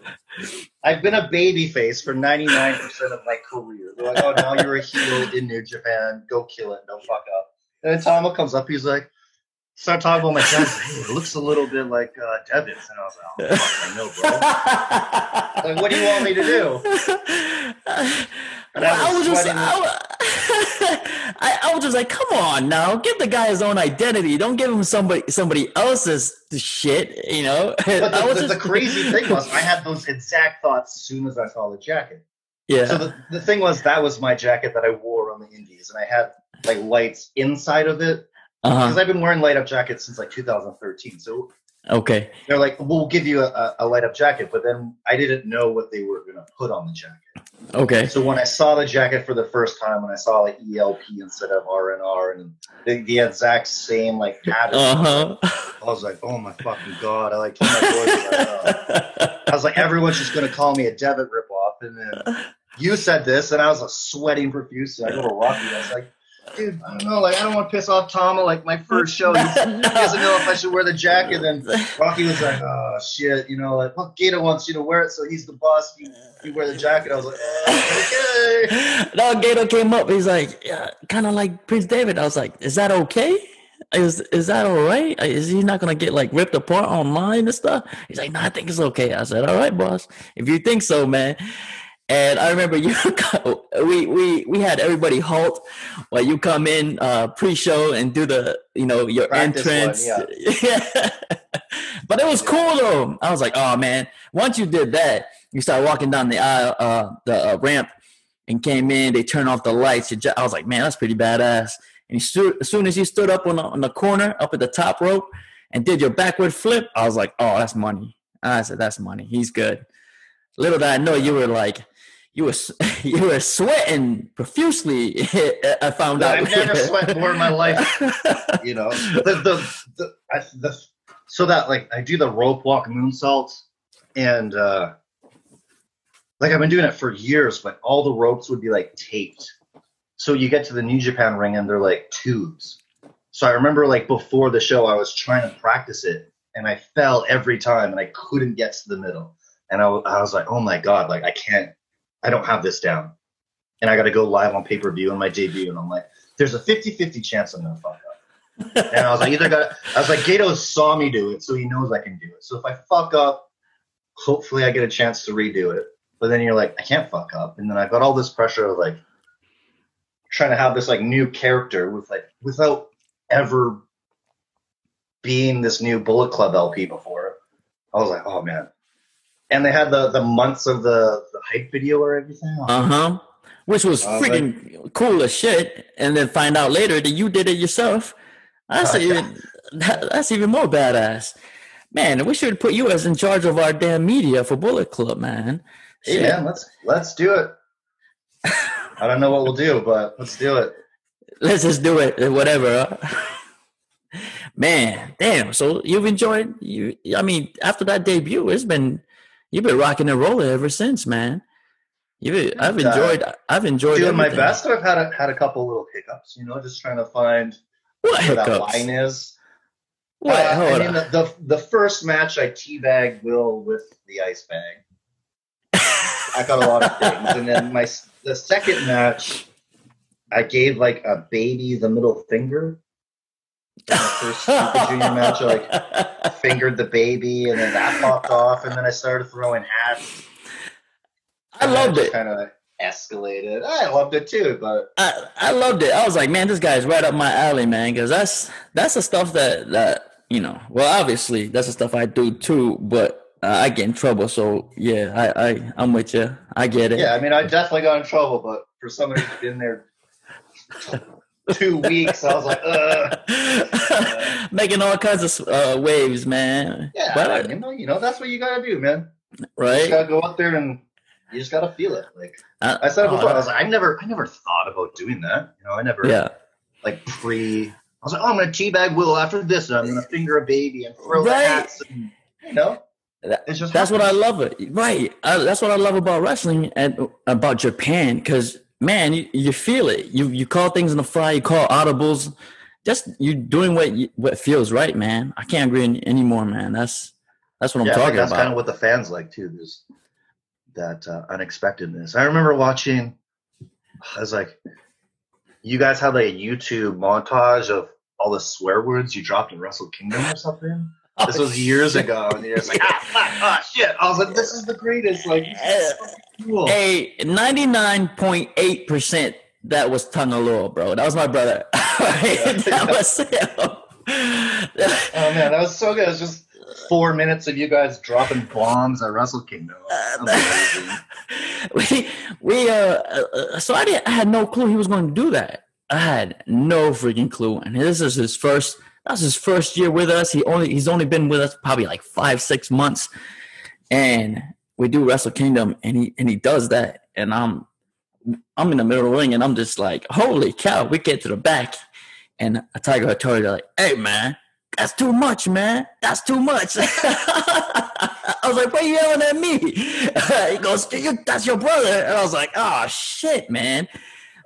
S3: I've been a baby face for 99% of my career. They're like, oh, now you're a heel in New Japan. Go kill it. Don't fuck up. And then Tama comes up. He's like, start talking about my. Hey, it looks a little bit like uh, Devin's. And I was like, oh, fuck, I know, bro. Like, what do you want me to do? And I
S2: I was
S3: was
S2: just. I, I, I was just like, come on now, give the guy his own identity. Don't give him somebody somebody else's shit. You know.
S3: But
S2: I
S3: the,
S2: was
S3: the, the crazy thing was, I had those exact thoughts as soon as I saw the jacket.
S2: yeah.
S3: So the, the thing was, that was my jacket that I wore on the Indies, and I had like lights inside of it
S2: uh-huh.
S3: because I've been wearing light up jackets since like 2013. So
S2: Okay.
S3: they're like, "We'll give you a, a light up jacket," but then I didn't know what they were gonna put on the jacket.
S2: Okay.
S3: So when I saw the jacket for the first time, when I saw like ELP instead of RNR and the, the exact same like pattern,
S2: Uh huh.
S3: I was like, "Oh my fucking god!" I like told my boys, like, I was like, everyone's just gonna call me a Devitt ripoff. And then you said this, and I was like, sweating profusely. I go to Rocky. I was like, dude, I don't know. Like, I don't want to piss off Tom. Like, my first show, he, he doesn't know if I should wear the jacket. And Rocky was like, oh, shit. You know, like, well, Gedo wants you to wear it, so he's the boss. You, you wear the jacket. I was like, oh, okay.
S2: no, Gedo came up. He's like, yeah, kind of like Prince Devitt. I was like, is that okay? Is is that all right? Is he not gonna get like ripped apart online and stuff? He's like, no, I think it's okay. I said, all right, boss. If you think so, man. And I remember you, we we we had everybody halt while you come in uh, pre-show and do the you know your
S3: Practice one,
S2: entrance.
S3: yeah.
S2: yeah. but it was cool though. I was like, oh man. Once you did that, you start walking down the aisle, uh, the uh, ramp, and came in. They turned off the lights. I was like, man, that's pretty badass. And stood, as soon as you stood up on the, on the corner, up at the top rope, and did your backward flip, I was like, oh, that's money. I said, that's money. He's good. Little did I know you were like, you were you were sweating profusely. I found out.
S3: I've never sweat more in my life. You know, the, the, the, I, the, so that, like, I do the rope walk moonsault, and, uh, like, I've been doing it for years, but all the ropes would be, like, taped. So you get to the New Japan ring, and they're, like, tubes. So I remember, like, before the show, I was trying to practice it, and I fell every time, and I couldn't get to the middle. And I, I was like, oh my God, like, I can't, I don't have this down. And I got to go live on pay per view on my debut, and I'm like, there's a 50 50 chance I'm going to fuck up. And I was like, either got, I was like, Gedo saw me do it, so he knows I can do it. So if I fuck up, hopefully I get a chance to redo it. But then you're like, I can't fuck up. And then I've got all this pressure of like trying to have this like new character with like, without ever being this new Bullet Club LP before. I was like, oh man. And they had the, the months of the, the hype video or everything.
S2: Uh huh. Which was
S3: was
S2: freaking cool as shit, and then find out later that you did it yourself. That's
S3: Oh,
S2: even that, that's even more badass. Man, we should put you as in charge of our damn media for Bullet Club, man. Shit.
S3: man, let's let's do it. I don't know what we'll do, but let's do it.
S2: Let's just do it, whatever. Man, damn. So you've enjoyed you. I mean, after that debut, it's been you've been rocking and rolling ever since, man. You've I've enjoyed. I've enjoyed
S3: Doing my best. I've had a, had a couple little hiccups, you know, just trying to find
S2: What
S3: where that line is.
S2: What?
S3: Uh,
S2: Hold
S3: I mean,
S2: on.
S3: the, the the first match I teabagged Will with the ice bag. I got a lot of things, and then my the second match, I gave like a baby the middle finger. First Super Junior match, I like fingered the baby, and then that popped off, and then I started throwing hats.
S2: I loved it.
S3: Kind of escalated. I loved it too, but
S2: I, I loved it. I was like, man, this guy's right up my alley, man, because that's that's the stuff that that you know. Well, obviously, that's the stuff I do too, but uh, I get in trouble. So yeah, I, I I'm with you. I get it.
S3: yeah, I mean, I definitely got in trouble. But for somebody who's been there two weeks, I was like.
S2: Making all kinds of uh, waves, man.
S3: yeah,
S2: But-
S3: you know, you know, that's what you gotta do, man. You just
S2: right.
S3: gotta go out there and you just gotta feel it. Like
S2: Uh,
S3: I said it before,
S2: uh,
S3: I was like, I never, I never thought about doing that. You know, I never
S2: yeah.
S3: like pre. I was like, oh, I'm gonna teabag Will after this, and I'm gonna finger a baby and throw the
S2: Right.
S3: hats. And, you know,
S2: That- That's what I love it. Right. I, that's what I love about wrestling and about Japan because man, you, you feel it. You you call things on the fly. You call audibles. Just you doing what you, what feels right, man. I can't agree any- anymore, man. That's that's what I'm
S3: yeah, I think
S2: talking
S3: that's
S2: about.
S3: kind of what the fans like too. There's that uh, unexpectedness. I remember watching. I was like, you guys had like a YouTube montage of all the swear words you dropped in Wrestle Kingdom or something. This was years ago, and you're just like, ah, fuck, ah, shit. I was like, this is the greatest. Like, is cool.
S2: Hey, ninety nine point eight percent that was Tanga Loa, bro. That was my brother. that was him.
S3: Oh man, that was so good. It was just four minutes of you guys dropping bombs at Wrestle Kingdom. Amazing.
S2: we we uh, uh so I didn't I had no clue he was going to do that. I had no freaking clue. And this is his first that was his first year with us. He only he's only been with us probably like five, six months. And we do Wrestle Kingdom and he and he does that. And I'm I'm in the middle of the ring and I'm just like, holy cow, we get to the back. And a Tiger Hattori, like, hey man, that's too much, man. That's too much. I was like, why you yelling at me? he goes, that's your brother. And I was like, oh, shit, man.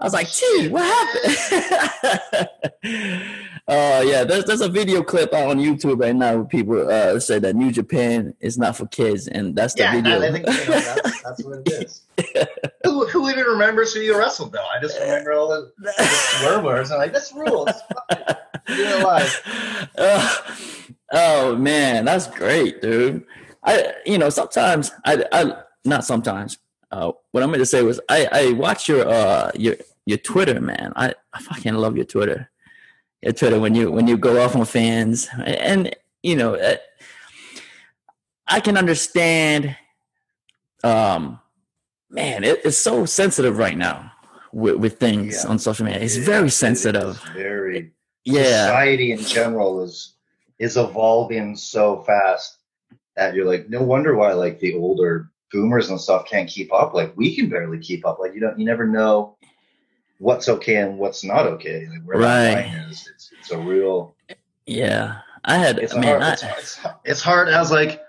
S2: I was like, T, what happened? Oh, yeah, there's, there's a video clip out on YouTube right now where people uh, say that New Japan is not for kids. And that's the
S3: Yeah,
S2: video.
S3: I think you know, that's, that's what it is. who, who even remembers who you wrestled though? I just remember all the, the swear words. I'm like, this rules. Live.
S2: oh, oh man, that's great, dude. I you know sometimes I I not sometimes. Uh, what I meant to say was I I watch your uh your your Twitter, man. I I fucking love your Twitter. Your Twitter when you when you go off on fans and you know uh, I can understand. Um, man, it, it's so sensitive right now with, with things
S3: Yeah.
S2: on social media. It's
S3: Yeah,
S2: very
S3: it
S2: sensitive.
S3: is Very.
S2: Yeah.
S3: Society in general is is evolving so fast that you're like, no wonder why like the older boomers and stuff can't keep up. Like we can barely keep up. Like you don't, you never know what's okay and what's not okay. Like where
S2: Right.
S3: line is. It's a real.
S2: Yeah, I had.
S3: It's
S2: I mean,
S3: hard.
S2: I,
S3: it's, it's, it's hard as like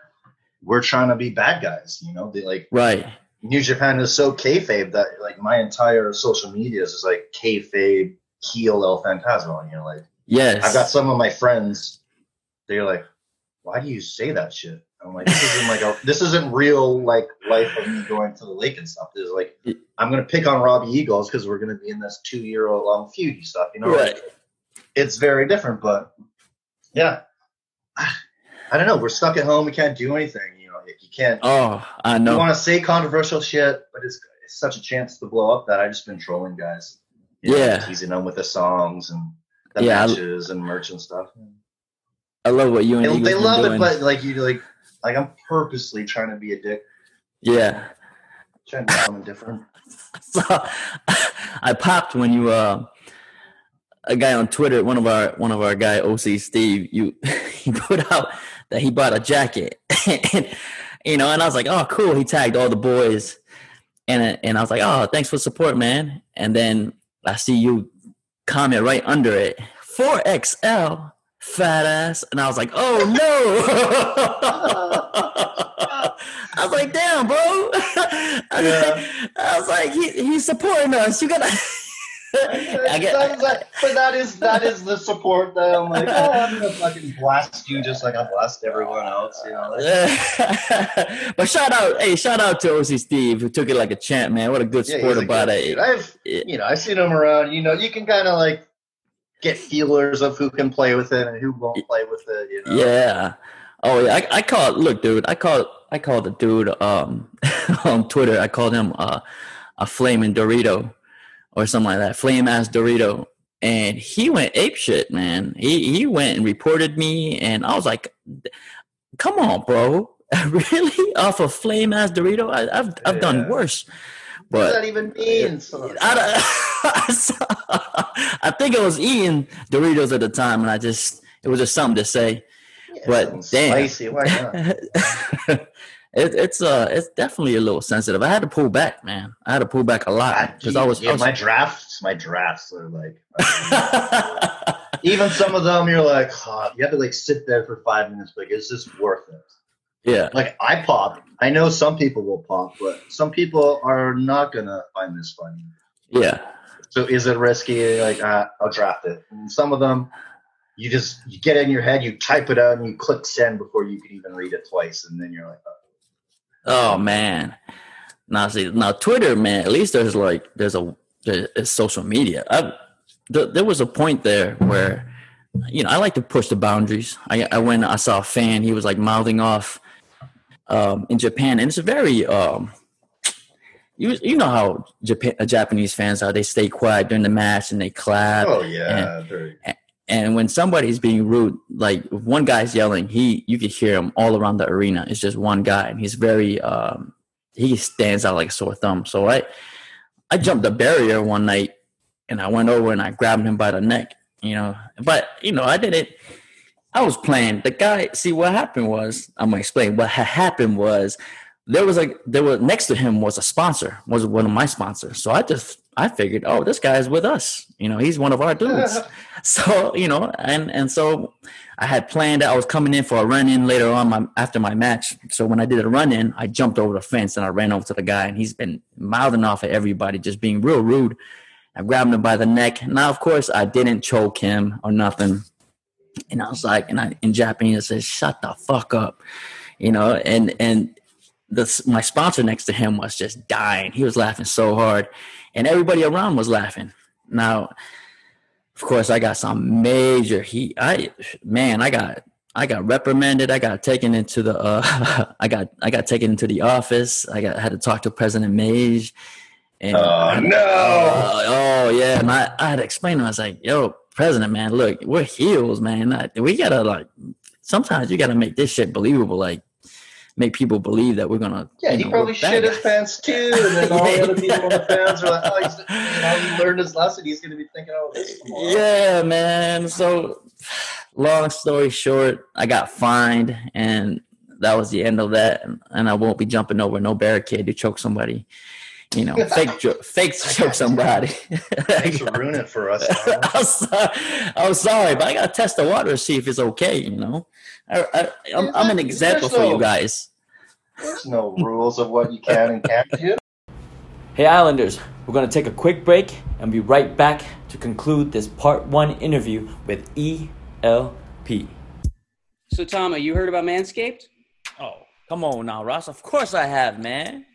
S3: we're trying to be bad guys. You know, they like
S2: right.
S3: New Japan is so kayfabe that like my entire social media is just like kayfabe heel El Phantasmo. And you're like,
S2: Yes.
S3: I've got some of my friends. They're like, why do you say that shit? I'm like, this isn't like a, this isn't real like life of me going to the lake and stuff. This is like, I'm gonna pick on Robbie Eagles because we're gonna be in this two year old long um, feud and stuff. You know,
S2: Right.
S3: Like, it's very different, but yeah, I don't know. We're stuck at home. We can't do anything. You know, you can't.
S2: Oh, I know.
S3: You want to say controversial shit, but it's, it's such a chance to blow up that I've just been trolling guys. You know,
S2: Yeah.
S3: teasing them with the songs and the
S2: Yeah, I-
S3: matches and merch and stuff.
S2: I love what you and
S3: They, they love
S2: doing.
S3: it, but like you like like I'm purposely trying to be a dick,
S2: yeah.
S3: trying to be something different.
S2: So I popped when you uh a guy on Twitter, one of our one of our guy OC Steve, you he put out that he bought a jacket, and you know, and I was like, oh, cool. He tagged all the boys, and and I was like, oh, thanks for support, man. And then I see you comment right under it, four XL, fat ass, and I was like, oh no. I was like, damn, bro. I, was like, I was like, he, he's supporting us. You gotta. I get,
S3: that- but that is that is the support that I'm like, oh, I'm gonna fucking blast you just like I blast everyone else. You know, like,
S2: but shout out, hey, shout out to OC Steve who took it like a champ, man. What a good
S3: yeah,
S2: sport about
S3: good
S2: it.
S3: dude. I've you know I've seen him around. You know, you can kind of like get feelers of who can play with it and who won't play with it. You know,
S2: Yeah. Oh yeah. I, I called. Look, dude. I called. I called the dude um on Twitter. I called him uh, a flaming Dorito or something like that. Flame ass Dorito. And he went ape shit, man. He he went and reported me, and I was like, "Come on, bro, really? Off a flame ass Dorito? I, I've I've done
S3: Yeah.
S2: worse."
S3: what does that even mean? So-
S2: I, don't- I think I was eating Doritos at the time, and I just it was just something to say.
S3: Yeah,
S2: but damn.
S3: spicy. Why not?
S2: It, it's uh it's definitely a little sensitive. I had to pull back, man. I had to pull back a lot because I was,
S3: yeah,
S2: I was
S3: my drafts. My drafts are like. even some of them you're like oh, you have to like sit there for five minutes like is this worth it
S2: yeah,
S3: like i pop i know some people will pop but some people are not gonna find this funny
S2: Yeah.
S3: So is it risky? Like uh, I'll draft it. And some of them, you just you get it in your head, you type it out, and you click send before you can even read it twice, and then you're like, oh.
S2: Oh man. Now see now Twitter, man. At least there's like there's a there's social media. I, th- there was a point there where you know I like to push the boundaries. I I went I saw a fan. He was like mouthing off um, in Japan, and it's a very um, you you know how Japan Japanese fans are. They stay quiet during the match and they clap.
S3: oh yeah, very-
S2: And when somebody's being rude, like one guy's yelling, he you can hear him all around the arena. It's just one guy, and he's very um, he stands out like a sore thumb. So I I jumped the barrier one night, and I went over and I grabbed him by the neck. You know, but you know I did it. I was playing. The guy. See what happened was I'm gonna explain. What had happened was there was like there was next to him was a sponsor was one of my sponsors so i just i figured oh this guy's with us you know he's one of our dudes. So you know and and so i had planned that i was coming in for a run in later on my after my match. So when i did a run in i jumped over the fence and i ran over to the guy and he's been mouthing off at everybody just being real rude. I grabbed him by the neck. Now of course i didn't choke him or nothing. And i was like and i in japanese i said shut the fuck up you know and and the my sponsor next to him was just dying. He was laughing so hard, and everybody around was laughing. Now, of course, I got some major heat. I man, I got I got reprimanded. I got taken into the uh, I got I got taken into the office. I got had to talk to President Meij. And
S3: Oh, no.
S2: Uh, oh yeah, and I, I had to explain to him. I was like, "Yo, President, man, look, we're heels, man. I, we gotta like sometimes you gotta make this shit believable. Like make people believe that we're gonna.
S3: Yeah,
S2: you
S3: he probably shit his pants too, and then all the other people in the fans are like, "Oh, he's, you know, he learned his lesson. He's going to be thinking, oh, this tomorrow."
S2: Yeah, man. So, long story short, I got fined, and that was the end of that. And I won't be jumping over no barricade to choke somebody. You know, fake, jo- fake choke somebody.
S3: Thanks for ruining it for us.
S2: I'm sorry. I'm sorry, but I gotta test the water to see if it's okay. You know, I, I, I'm, I'm an example for you guys.
S3: There's no rules of what you can and can't do.
S6: Hey Islanders, we're going to take a quick break and be right back to conclude this part one interview with ELP.
S1: So, Tama, you heard about Manscaped?
S2: Oh, come on now, Ross. Of course I have, man.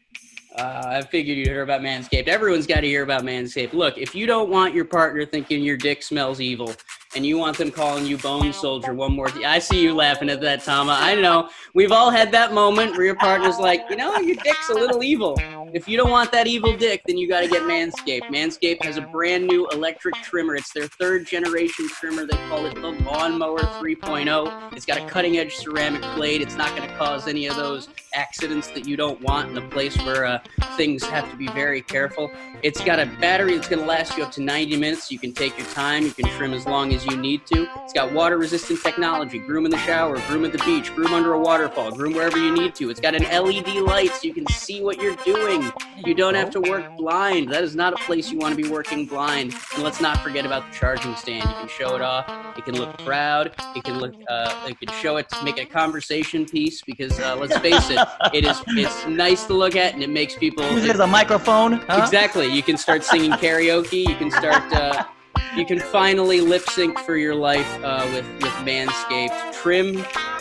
S1: Uh, I figured you'd hear about Manscaped. Everyone's got to hear about Manscaped. Look, if you don't want your partner thinking your dick smells evil and you want them calling you Bone Soldier one more time, I see you laughing at that, Tama. I know. We've all had that moment where your partner's like, you know, your dick's a little evil. If you don't want that evil dick, then you got to get Manscaped. Manscaped has a brand new electric trimmer. It's their third generation trimmer. They call it the Lawnmower 3.0. It's got a cutting edge ceramic blade. It's not going to cause any of those accidents that you don't want in a place where uh, things have to be very careful. It's got a battery that's going to last you up to 90 minutes. You can take your time. You can trim as long as you need to. It's got water resistant technology. Groom in the shower, groom at the beach, groom under a waterfall, groom wherever you need to. It's got an LED light so you can see what you're doing. You don't have to work blind. That is not a place you want to be working blind. And let's not forget about the charging stand. You can show it off. It can look proud. It can look. Uh, it can show it to make a conversation piece because uh, let's face it, it is. It's nice to look at and it makes people.
S2: Use it as a microphone. Huh?
S1: Exactly. You can start singing karaoke. You can start. Uh, you can finally lip sync for your life uh, with with Manscaped. Trim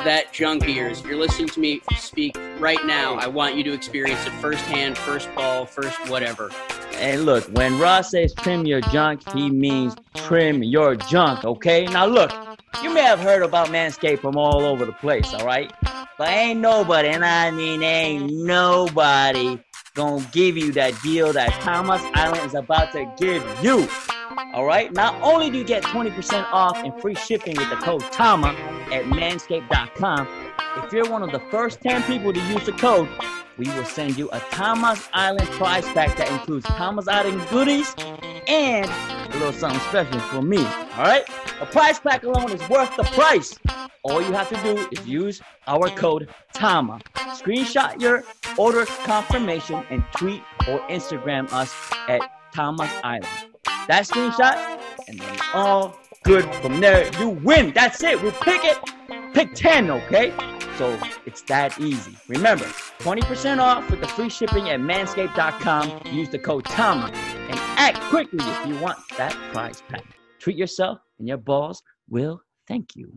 S1: that junk ears. If you're listening to me speak right now, I want you to experience it firsthand, first ball, first whatever.
S2: And look, when Ross says trim your junk, he means trim your junk, okay? Now look, you may have heard about Manscaped from all over the place, all right? But ain't nobody, and I mean ain't nobody, gonna give you that deal that Tama's Island is about to give you. All right. Not only do you get 20% off and free shipping with the code TAMA at manscaped.com, if you're one of the first 10 people to use the code, we will send you a Tama's Island prize pack that includes Tama's Island goodies and a little something special for me. All right? The prize pack alone is worth the price. All you have to do is use our code TAMA. Screenshot your order confirmation and tweet or Instagram us at Tama's Island. That screenshot, and then all good from there. You win. That's it. We pick it. Pick 10, okay? So it's that easy. Remember, 20% off with the free shipping at manscaped.com. Use the code TAMA. And Act quickly if you want that prize pack. Treat yourself, and your balls will thank you.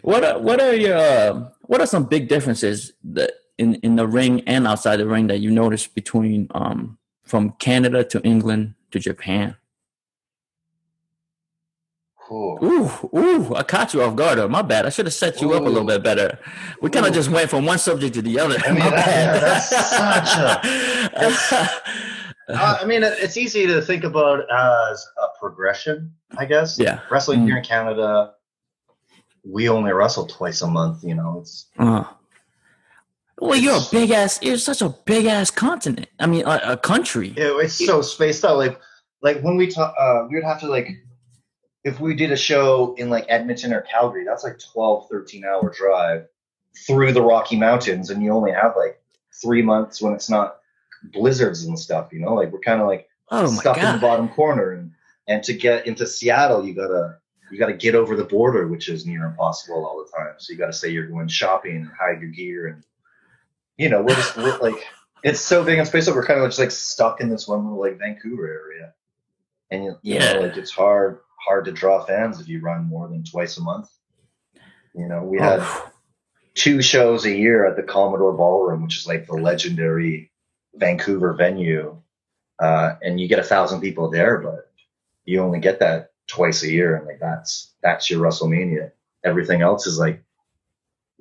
S2: What are, what are your what are some big differences that in, in the ring and outside the ring that you noticed between um, from Canada to England to Japan?
S3: Cool.
S2: Ooh, ooh, I caught you off guard. My bad. I should have set you up a little bit better. We kind of just went from one subject to the other.
S3: I mean,
S2: My
S3: that-
S2: bad.
S3: that's such Uh, I mean, it's easy to think about as a progression, I guess.
S2: yeah.
S3: Wrestling
S2: Mm.
S3: here in Canada, we only wrestle twice a month. You know, it's
S2: Uh. Well, you're a big ass. You're such a big ass continent. I mean, a, a country.
S3: it- it's so spaced out. Like, like when we talk, uh, we would have to like, if we did a show in like Edmonton or Calgary, that's like 12, 13 hour drive through the Rocky Mountains, and you only have like three months when it's not blizzards and stuff. You know, like we're kind of like
S2: Oh
S3: stuck in the bottom corner and and to get into Seattle you gotta you gotta get over the border which is near impossible all the time so you gotta say you're going shopping and hide your gear and you know we're just we're like it's so big in space that we're kind of just like stuck in this one little like Vancouver area and you, you
S2: Yeah.
S3: know like it's hard hard to draw fans if you run more than twice a month you know we had two shows a year at the Commodore Ballroom, which is like the legendary Vancouver venue. Uh, and you get a thousand people there, but you only get that twice a year. And like, that's, that's your WrestleMania. Everything else is like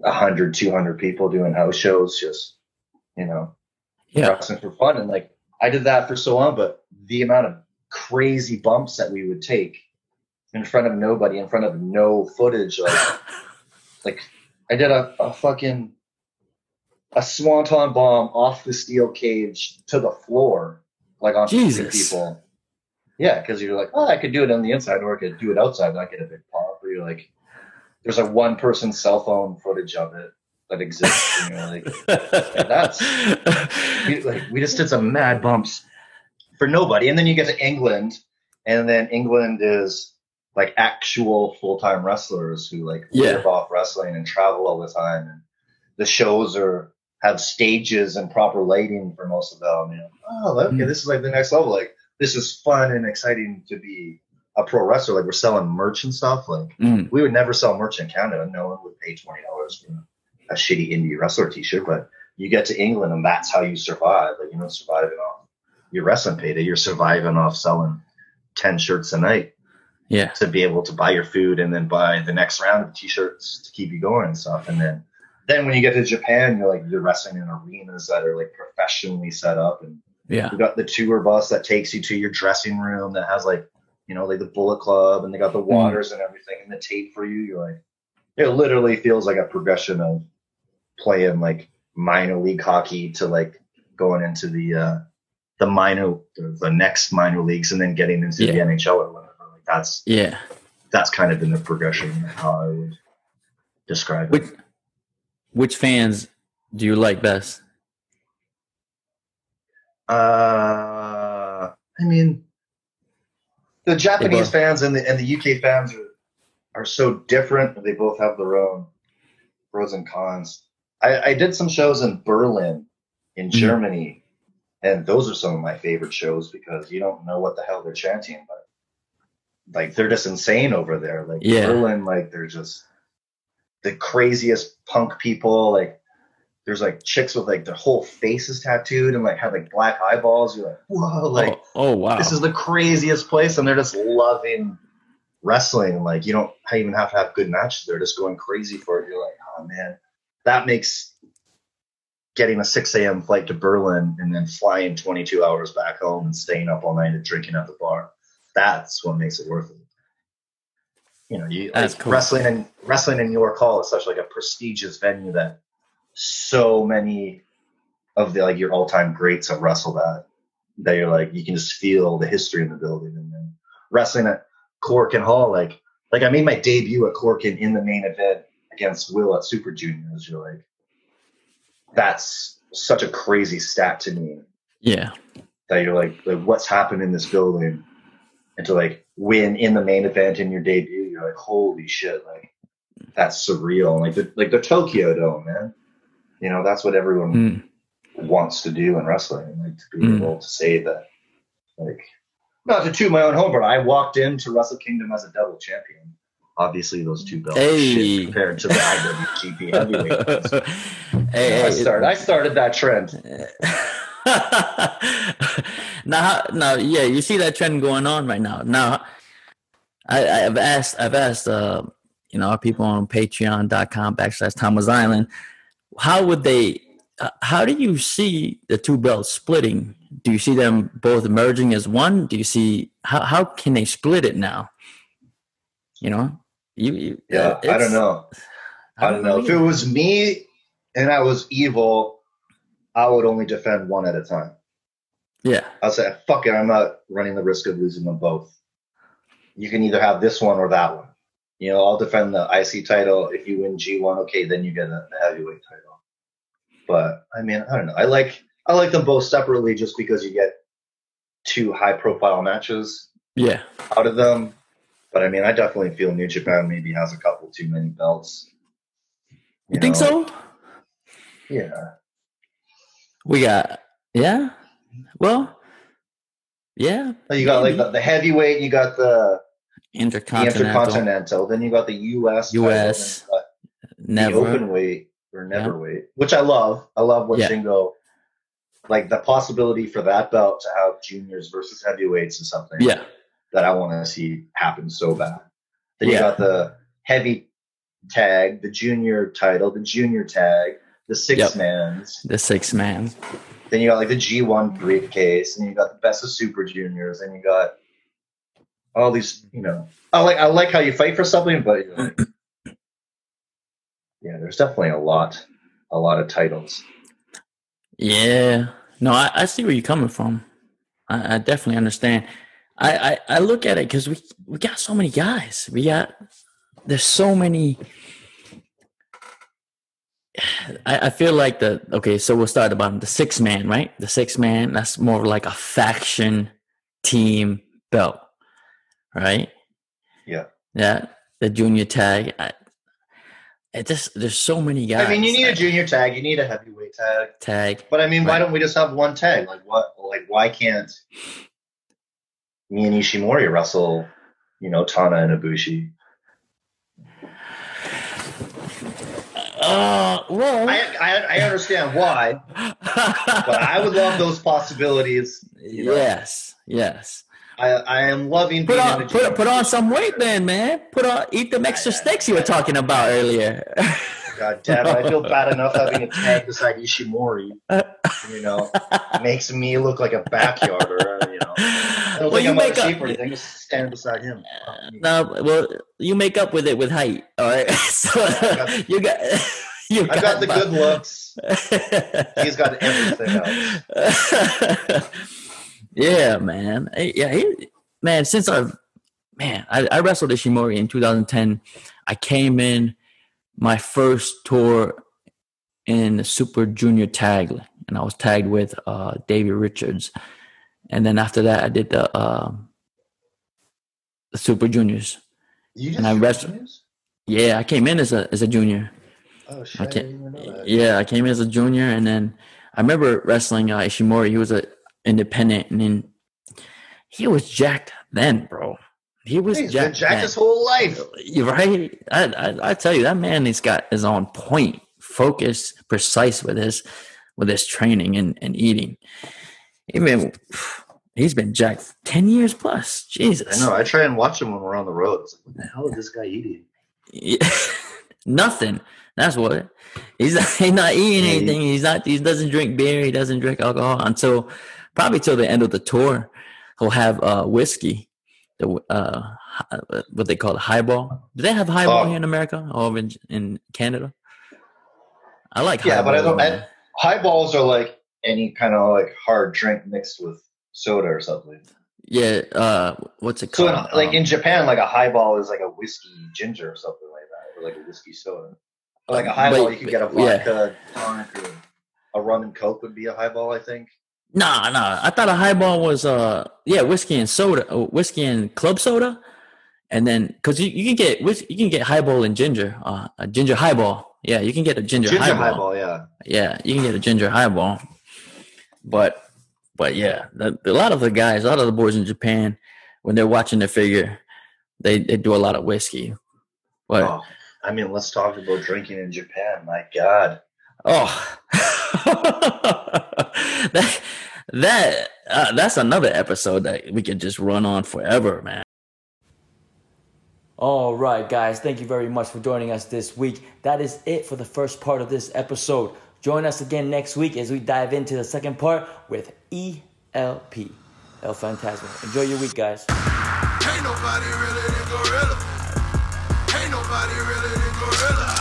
S3: a hundred, two hundred people doing house shows, just, you know,
S2: yeah.
S3: for fun. And like, I did that for so long, but the amount of crazy bumps that we would take in front of nobody, in front of no footage, like, like I did a, a fucking a swanton bomb off the steel cage to the floor, like on people. Yeah, because you're like, oh, I could do it on the inside, or I could do it outside, and I get a big pop. Or you're like, there's a one person cell phone footage of it that exists, and you're like, that's- we, like we just did some mad bumps for nobody, and then you get to England, and then England is like actual full time wrestlers who like
S2: Yeah.
S3: live off wrestling and travel all the time, and the shows are have stages and proper lighting for most of them. You know, oh, okay,
S2: Mm.
S3: this is like the next level. Like this is fun and exciting to be a pro wrestler. Like we're selling merch and stuff. Like
S2: Mm,
S3: we would never sell merch in Canada. No one would pay twenty dollars for a shitty indie wrestler T-shirt. But you get to England, and that's how you survive. Like you don't surviving off your wrestling payday. You're surviving off selling ten shirts a night
S2: yeah.
S3: to be able to buy your food and then buy the next round of T-shirts to keep you going and stuff. And then then when you get to Japan, you're like you're wrestling in arenas that are like professionally set up and
S2: Yeah.
S3: you got the tour bus that takes you to your dressing room that has like, you know, like the Bullet Club and they got the waters and everything and the tape for you. You're like, it literally feels like a progression of playing like minor league hockey to like going into the uh the minor the, next minor leagues and then getting into the NHL or whatever. Like that's
S2: Yeah.
S3: that's kind of been the progression how I would describe it.
S2: Which which fans do you like best?
S3: Uh, I mean, the Japanese
S2: both-
S3: fans and the and the UK fans are are so different. They both have their own pros and cons. I, I did some shows in Berlin, in
S2: Mhm.
S3: Germany, and those are some of my favorite shows because you don't know what the hell they're chanting, but like they're just insane over there. Like
S2: Yeah.
S3: Berlin, like they're just the craziest punk people. Like there's like chicks with like their whole faces tattooed and like have like black eyeballs. You're like, whoa, oh, like
S2: oh, oh wow.
S3: this is the craziest place, and they're just loving wrestling. Like you don't even have to have good matches; they're just going crazy for it. You're like, oh man, that makes getting a 6 a.m. flight to Berlin and then flying 22 hours back home and staying up all night and drinking at the bar. That's what makes it worth it. You know, you like
S2: cool.
S3: wrestling and wrestling in New York Hall is such like a prestigious venue that so many of the like your all time greats have wrestled at that you're like you can just feel the history in the building and then wrestling at Korakuen Hall like like I made my debut at Korakuen in the main event against Will at Super Juniors. You're like that's such a crazy stat to me
S2: yeah.
S3: that you're like, like what's happened in this building and to like win in the main event in your debut you're like holy shit like that's surreal like the like the Tokyo Dome man you know that's what everyone
S2: Mm.
S3: wants to do in wrestling, like to be
S2: Mm.
S3: able to say that, like, not to toot my own horn, but I walked into Wrestle Kingdom as a double champion. Obviously, those two belts
S2: Hey.
S3: compared to the IWGP heavyweight. belts.
S2: hey,
S3: I
S2: hey,
S3: started. I started that trend.
S2: now, now, yeah, you see that trend going on right now. Now, I, I've asked, I've asked, uh, you know, our people on Patreon.com backslash Tama's Island, how would they? Uh, how do you see the two belts splitting? Do you see them both merging as one? Do you see how how can they split it now? You know, you, you
S3: Yeah, I don't know. I don't know. If it was me and I was evil, I would only defend one at a time.
S2: Yeah,
S3: I'll say, fuck it, I'm not running the risk of losing them both. You can either have this one or that one. You know, I'll defend the IC title. If you win G1, okay, then you get the heavyweight title. But I mean, I don't know. I like I like them both separately just because you get two high profile matches
S2: yeah.
S3: out of them. But I mean, I definitely feel New Japan maybe has a couple too many belts.
S2: You think
S3: know?
S2: so?
S3: Yeah.
S2: We got yeah. Well, yeah.
S3: You got like
S2: maybe.
S3: the, the heavyweight, you got the, the
S2: intercontinental,
S3: intercontinental, then you got the US,
S2: US,
S3: got the
S2: never.
S3: open weight or never weight, which I love. I love what
S2: Yeah.
S3: Shingo like the possibility for that belt to have juniors versus heavyweights is something
S2: Yeah,
S3: that I want to see happen so bad. Then you got the heavy tag, the junior title, the junior tag, the six
S2: Yep.
S3: mans.
S2: the six man.
S3: Then you got like the G1 briefcase, and you got the best of Super Juniors, and you got all these. You know, I like I like how you fight for something, but you know, yeah, there's definitely a lot, a lot of titles.
S2: Yeah. No, I, I see where you're coming from. I, I definitely understand. I, I, I look at it because we we got so many guys. We got there's so many. I, I feel like the okay, so we'll start at the bottom. The six man, right? The six man. That's more like a faction team belt, right?
S3: Yeah.
S2: Yeah. The junior tag. I, it just there's so many guys.
S3: I mean, you need a junior tag, you need a heavyweight tag,
S2: tag.
S3: but I mean, why
S2: Right.
S3: don't we just have one tag? Like what? Like why can't me and Ishimori wrestle? You know, Tana and Ibushi.
S2: Uh, well,
S3: I, I I understand why, but I would love those possibilities. You know,
S2: Yes, yes.
S3: I I am loving
S2: Put on put put on some weight, then, man. Put on eat them extra steaks you were talking about earlier.
S3: God damn it! I feel bad enough having a tag beside Ishimori. You know, makes me look like a backyarder. Uh, you know, I don't
S2: well,
S3: think
S2: you
S3: I'm
S2: make up.
S3: shape or anything. Just stand beside him.
S2: No, well, you make up with it with height. All right, so you got you
S3: I got the good looks. He's got everything else.
S2: Yeah, man. Hey, Yeah, he, man. Since I've man, I, I wrestled Ishimori in 2010. I came in my first tour in the Super Junior tag, and I was tagged with uh, Davey Richards. And then after that, I did the um the Super Juniors.
S3: You
S2: And I wrestled- Yeah, I came in as a as a junior.
S3: Oh shit!
S2: I
S3: I
S2: can't-
S3: didn't even know that.
S2: Yeah, I came in as a junior, and then I remember wrestling uh, Ishimori. He was a independent, and then he was jacked then, bro. He was
S3: He's been
S2: jacked.
S3: jacked
S2: then.
S3: his whole life.
S2: You're right. I, I I tell you, that man he's got is on point, focused, precise with his with his training and, and eating. Even he's been jacked ten years plus. Jesus.
S3: I know. I try and watch him when we're on the road. It's like, what the hell is this guy eating?
S2: Yeah. Nothing. That's what. He's not, he's not eating anything. He's not. He doesn't drink beer. He doesn't drink alcohol until probably till the end of the tour. He'll have uh, whiskey, the uh, what they call it, highball. Do they have highball
S3: Oh.
S2: here in America or in, in Canada? I like.
S3: Yeah, but I don't. I, highballs are like any kind of like hard drink mixed with soda or something.
S2: yeah. Uh, what's it
S3: So,
S2: called?
S3: in, like
S2: Um,
S3: in Japan, like a highball is like a whiskey ginger or something like that, or like a whiskey soda. But like a highball,
S2: But-
S3: you could get a
S2: yeah.
S3: vodka, tonic, or a rum and coke would be a highball, I think.
S2: Nah, nah. I thought a highball was uh yeah, whiskey and soda, uh, whiskey and club soda, and then because you, you can get you can get highball and ginger, uh, a ginger highball. Yeah, you can get a ginger,
S3: Ginger
S2: highball.
S3: highball, yeah.
S2: Yeah, you can get a ginger highball. But but yeah, the, a lot of the guys, a lot of the boys in Japan, when they're watching their figure, they they do a lot of whiskey. But
S3: Oh, I mean, let's talk about drinking in Japan. My God.
S2: Oh, that that uh, that's another episode that we could just run on forever, man. All right, guys, thank you very much for joining us this week. That is it for the first part of this episode. Join us again next week as we dive into the second part with ELP, El Phantasmo. Enjoy your week, guys.
S7: Ain't nobody really than Gorilla. Ain't nobody really than Gorilla.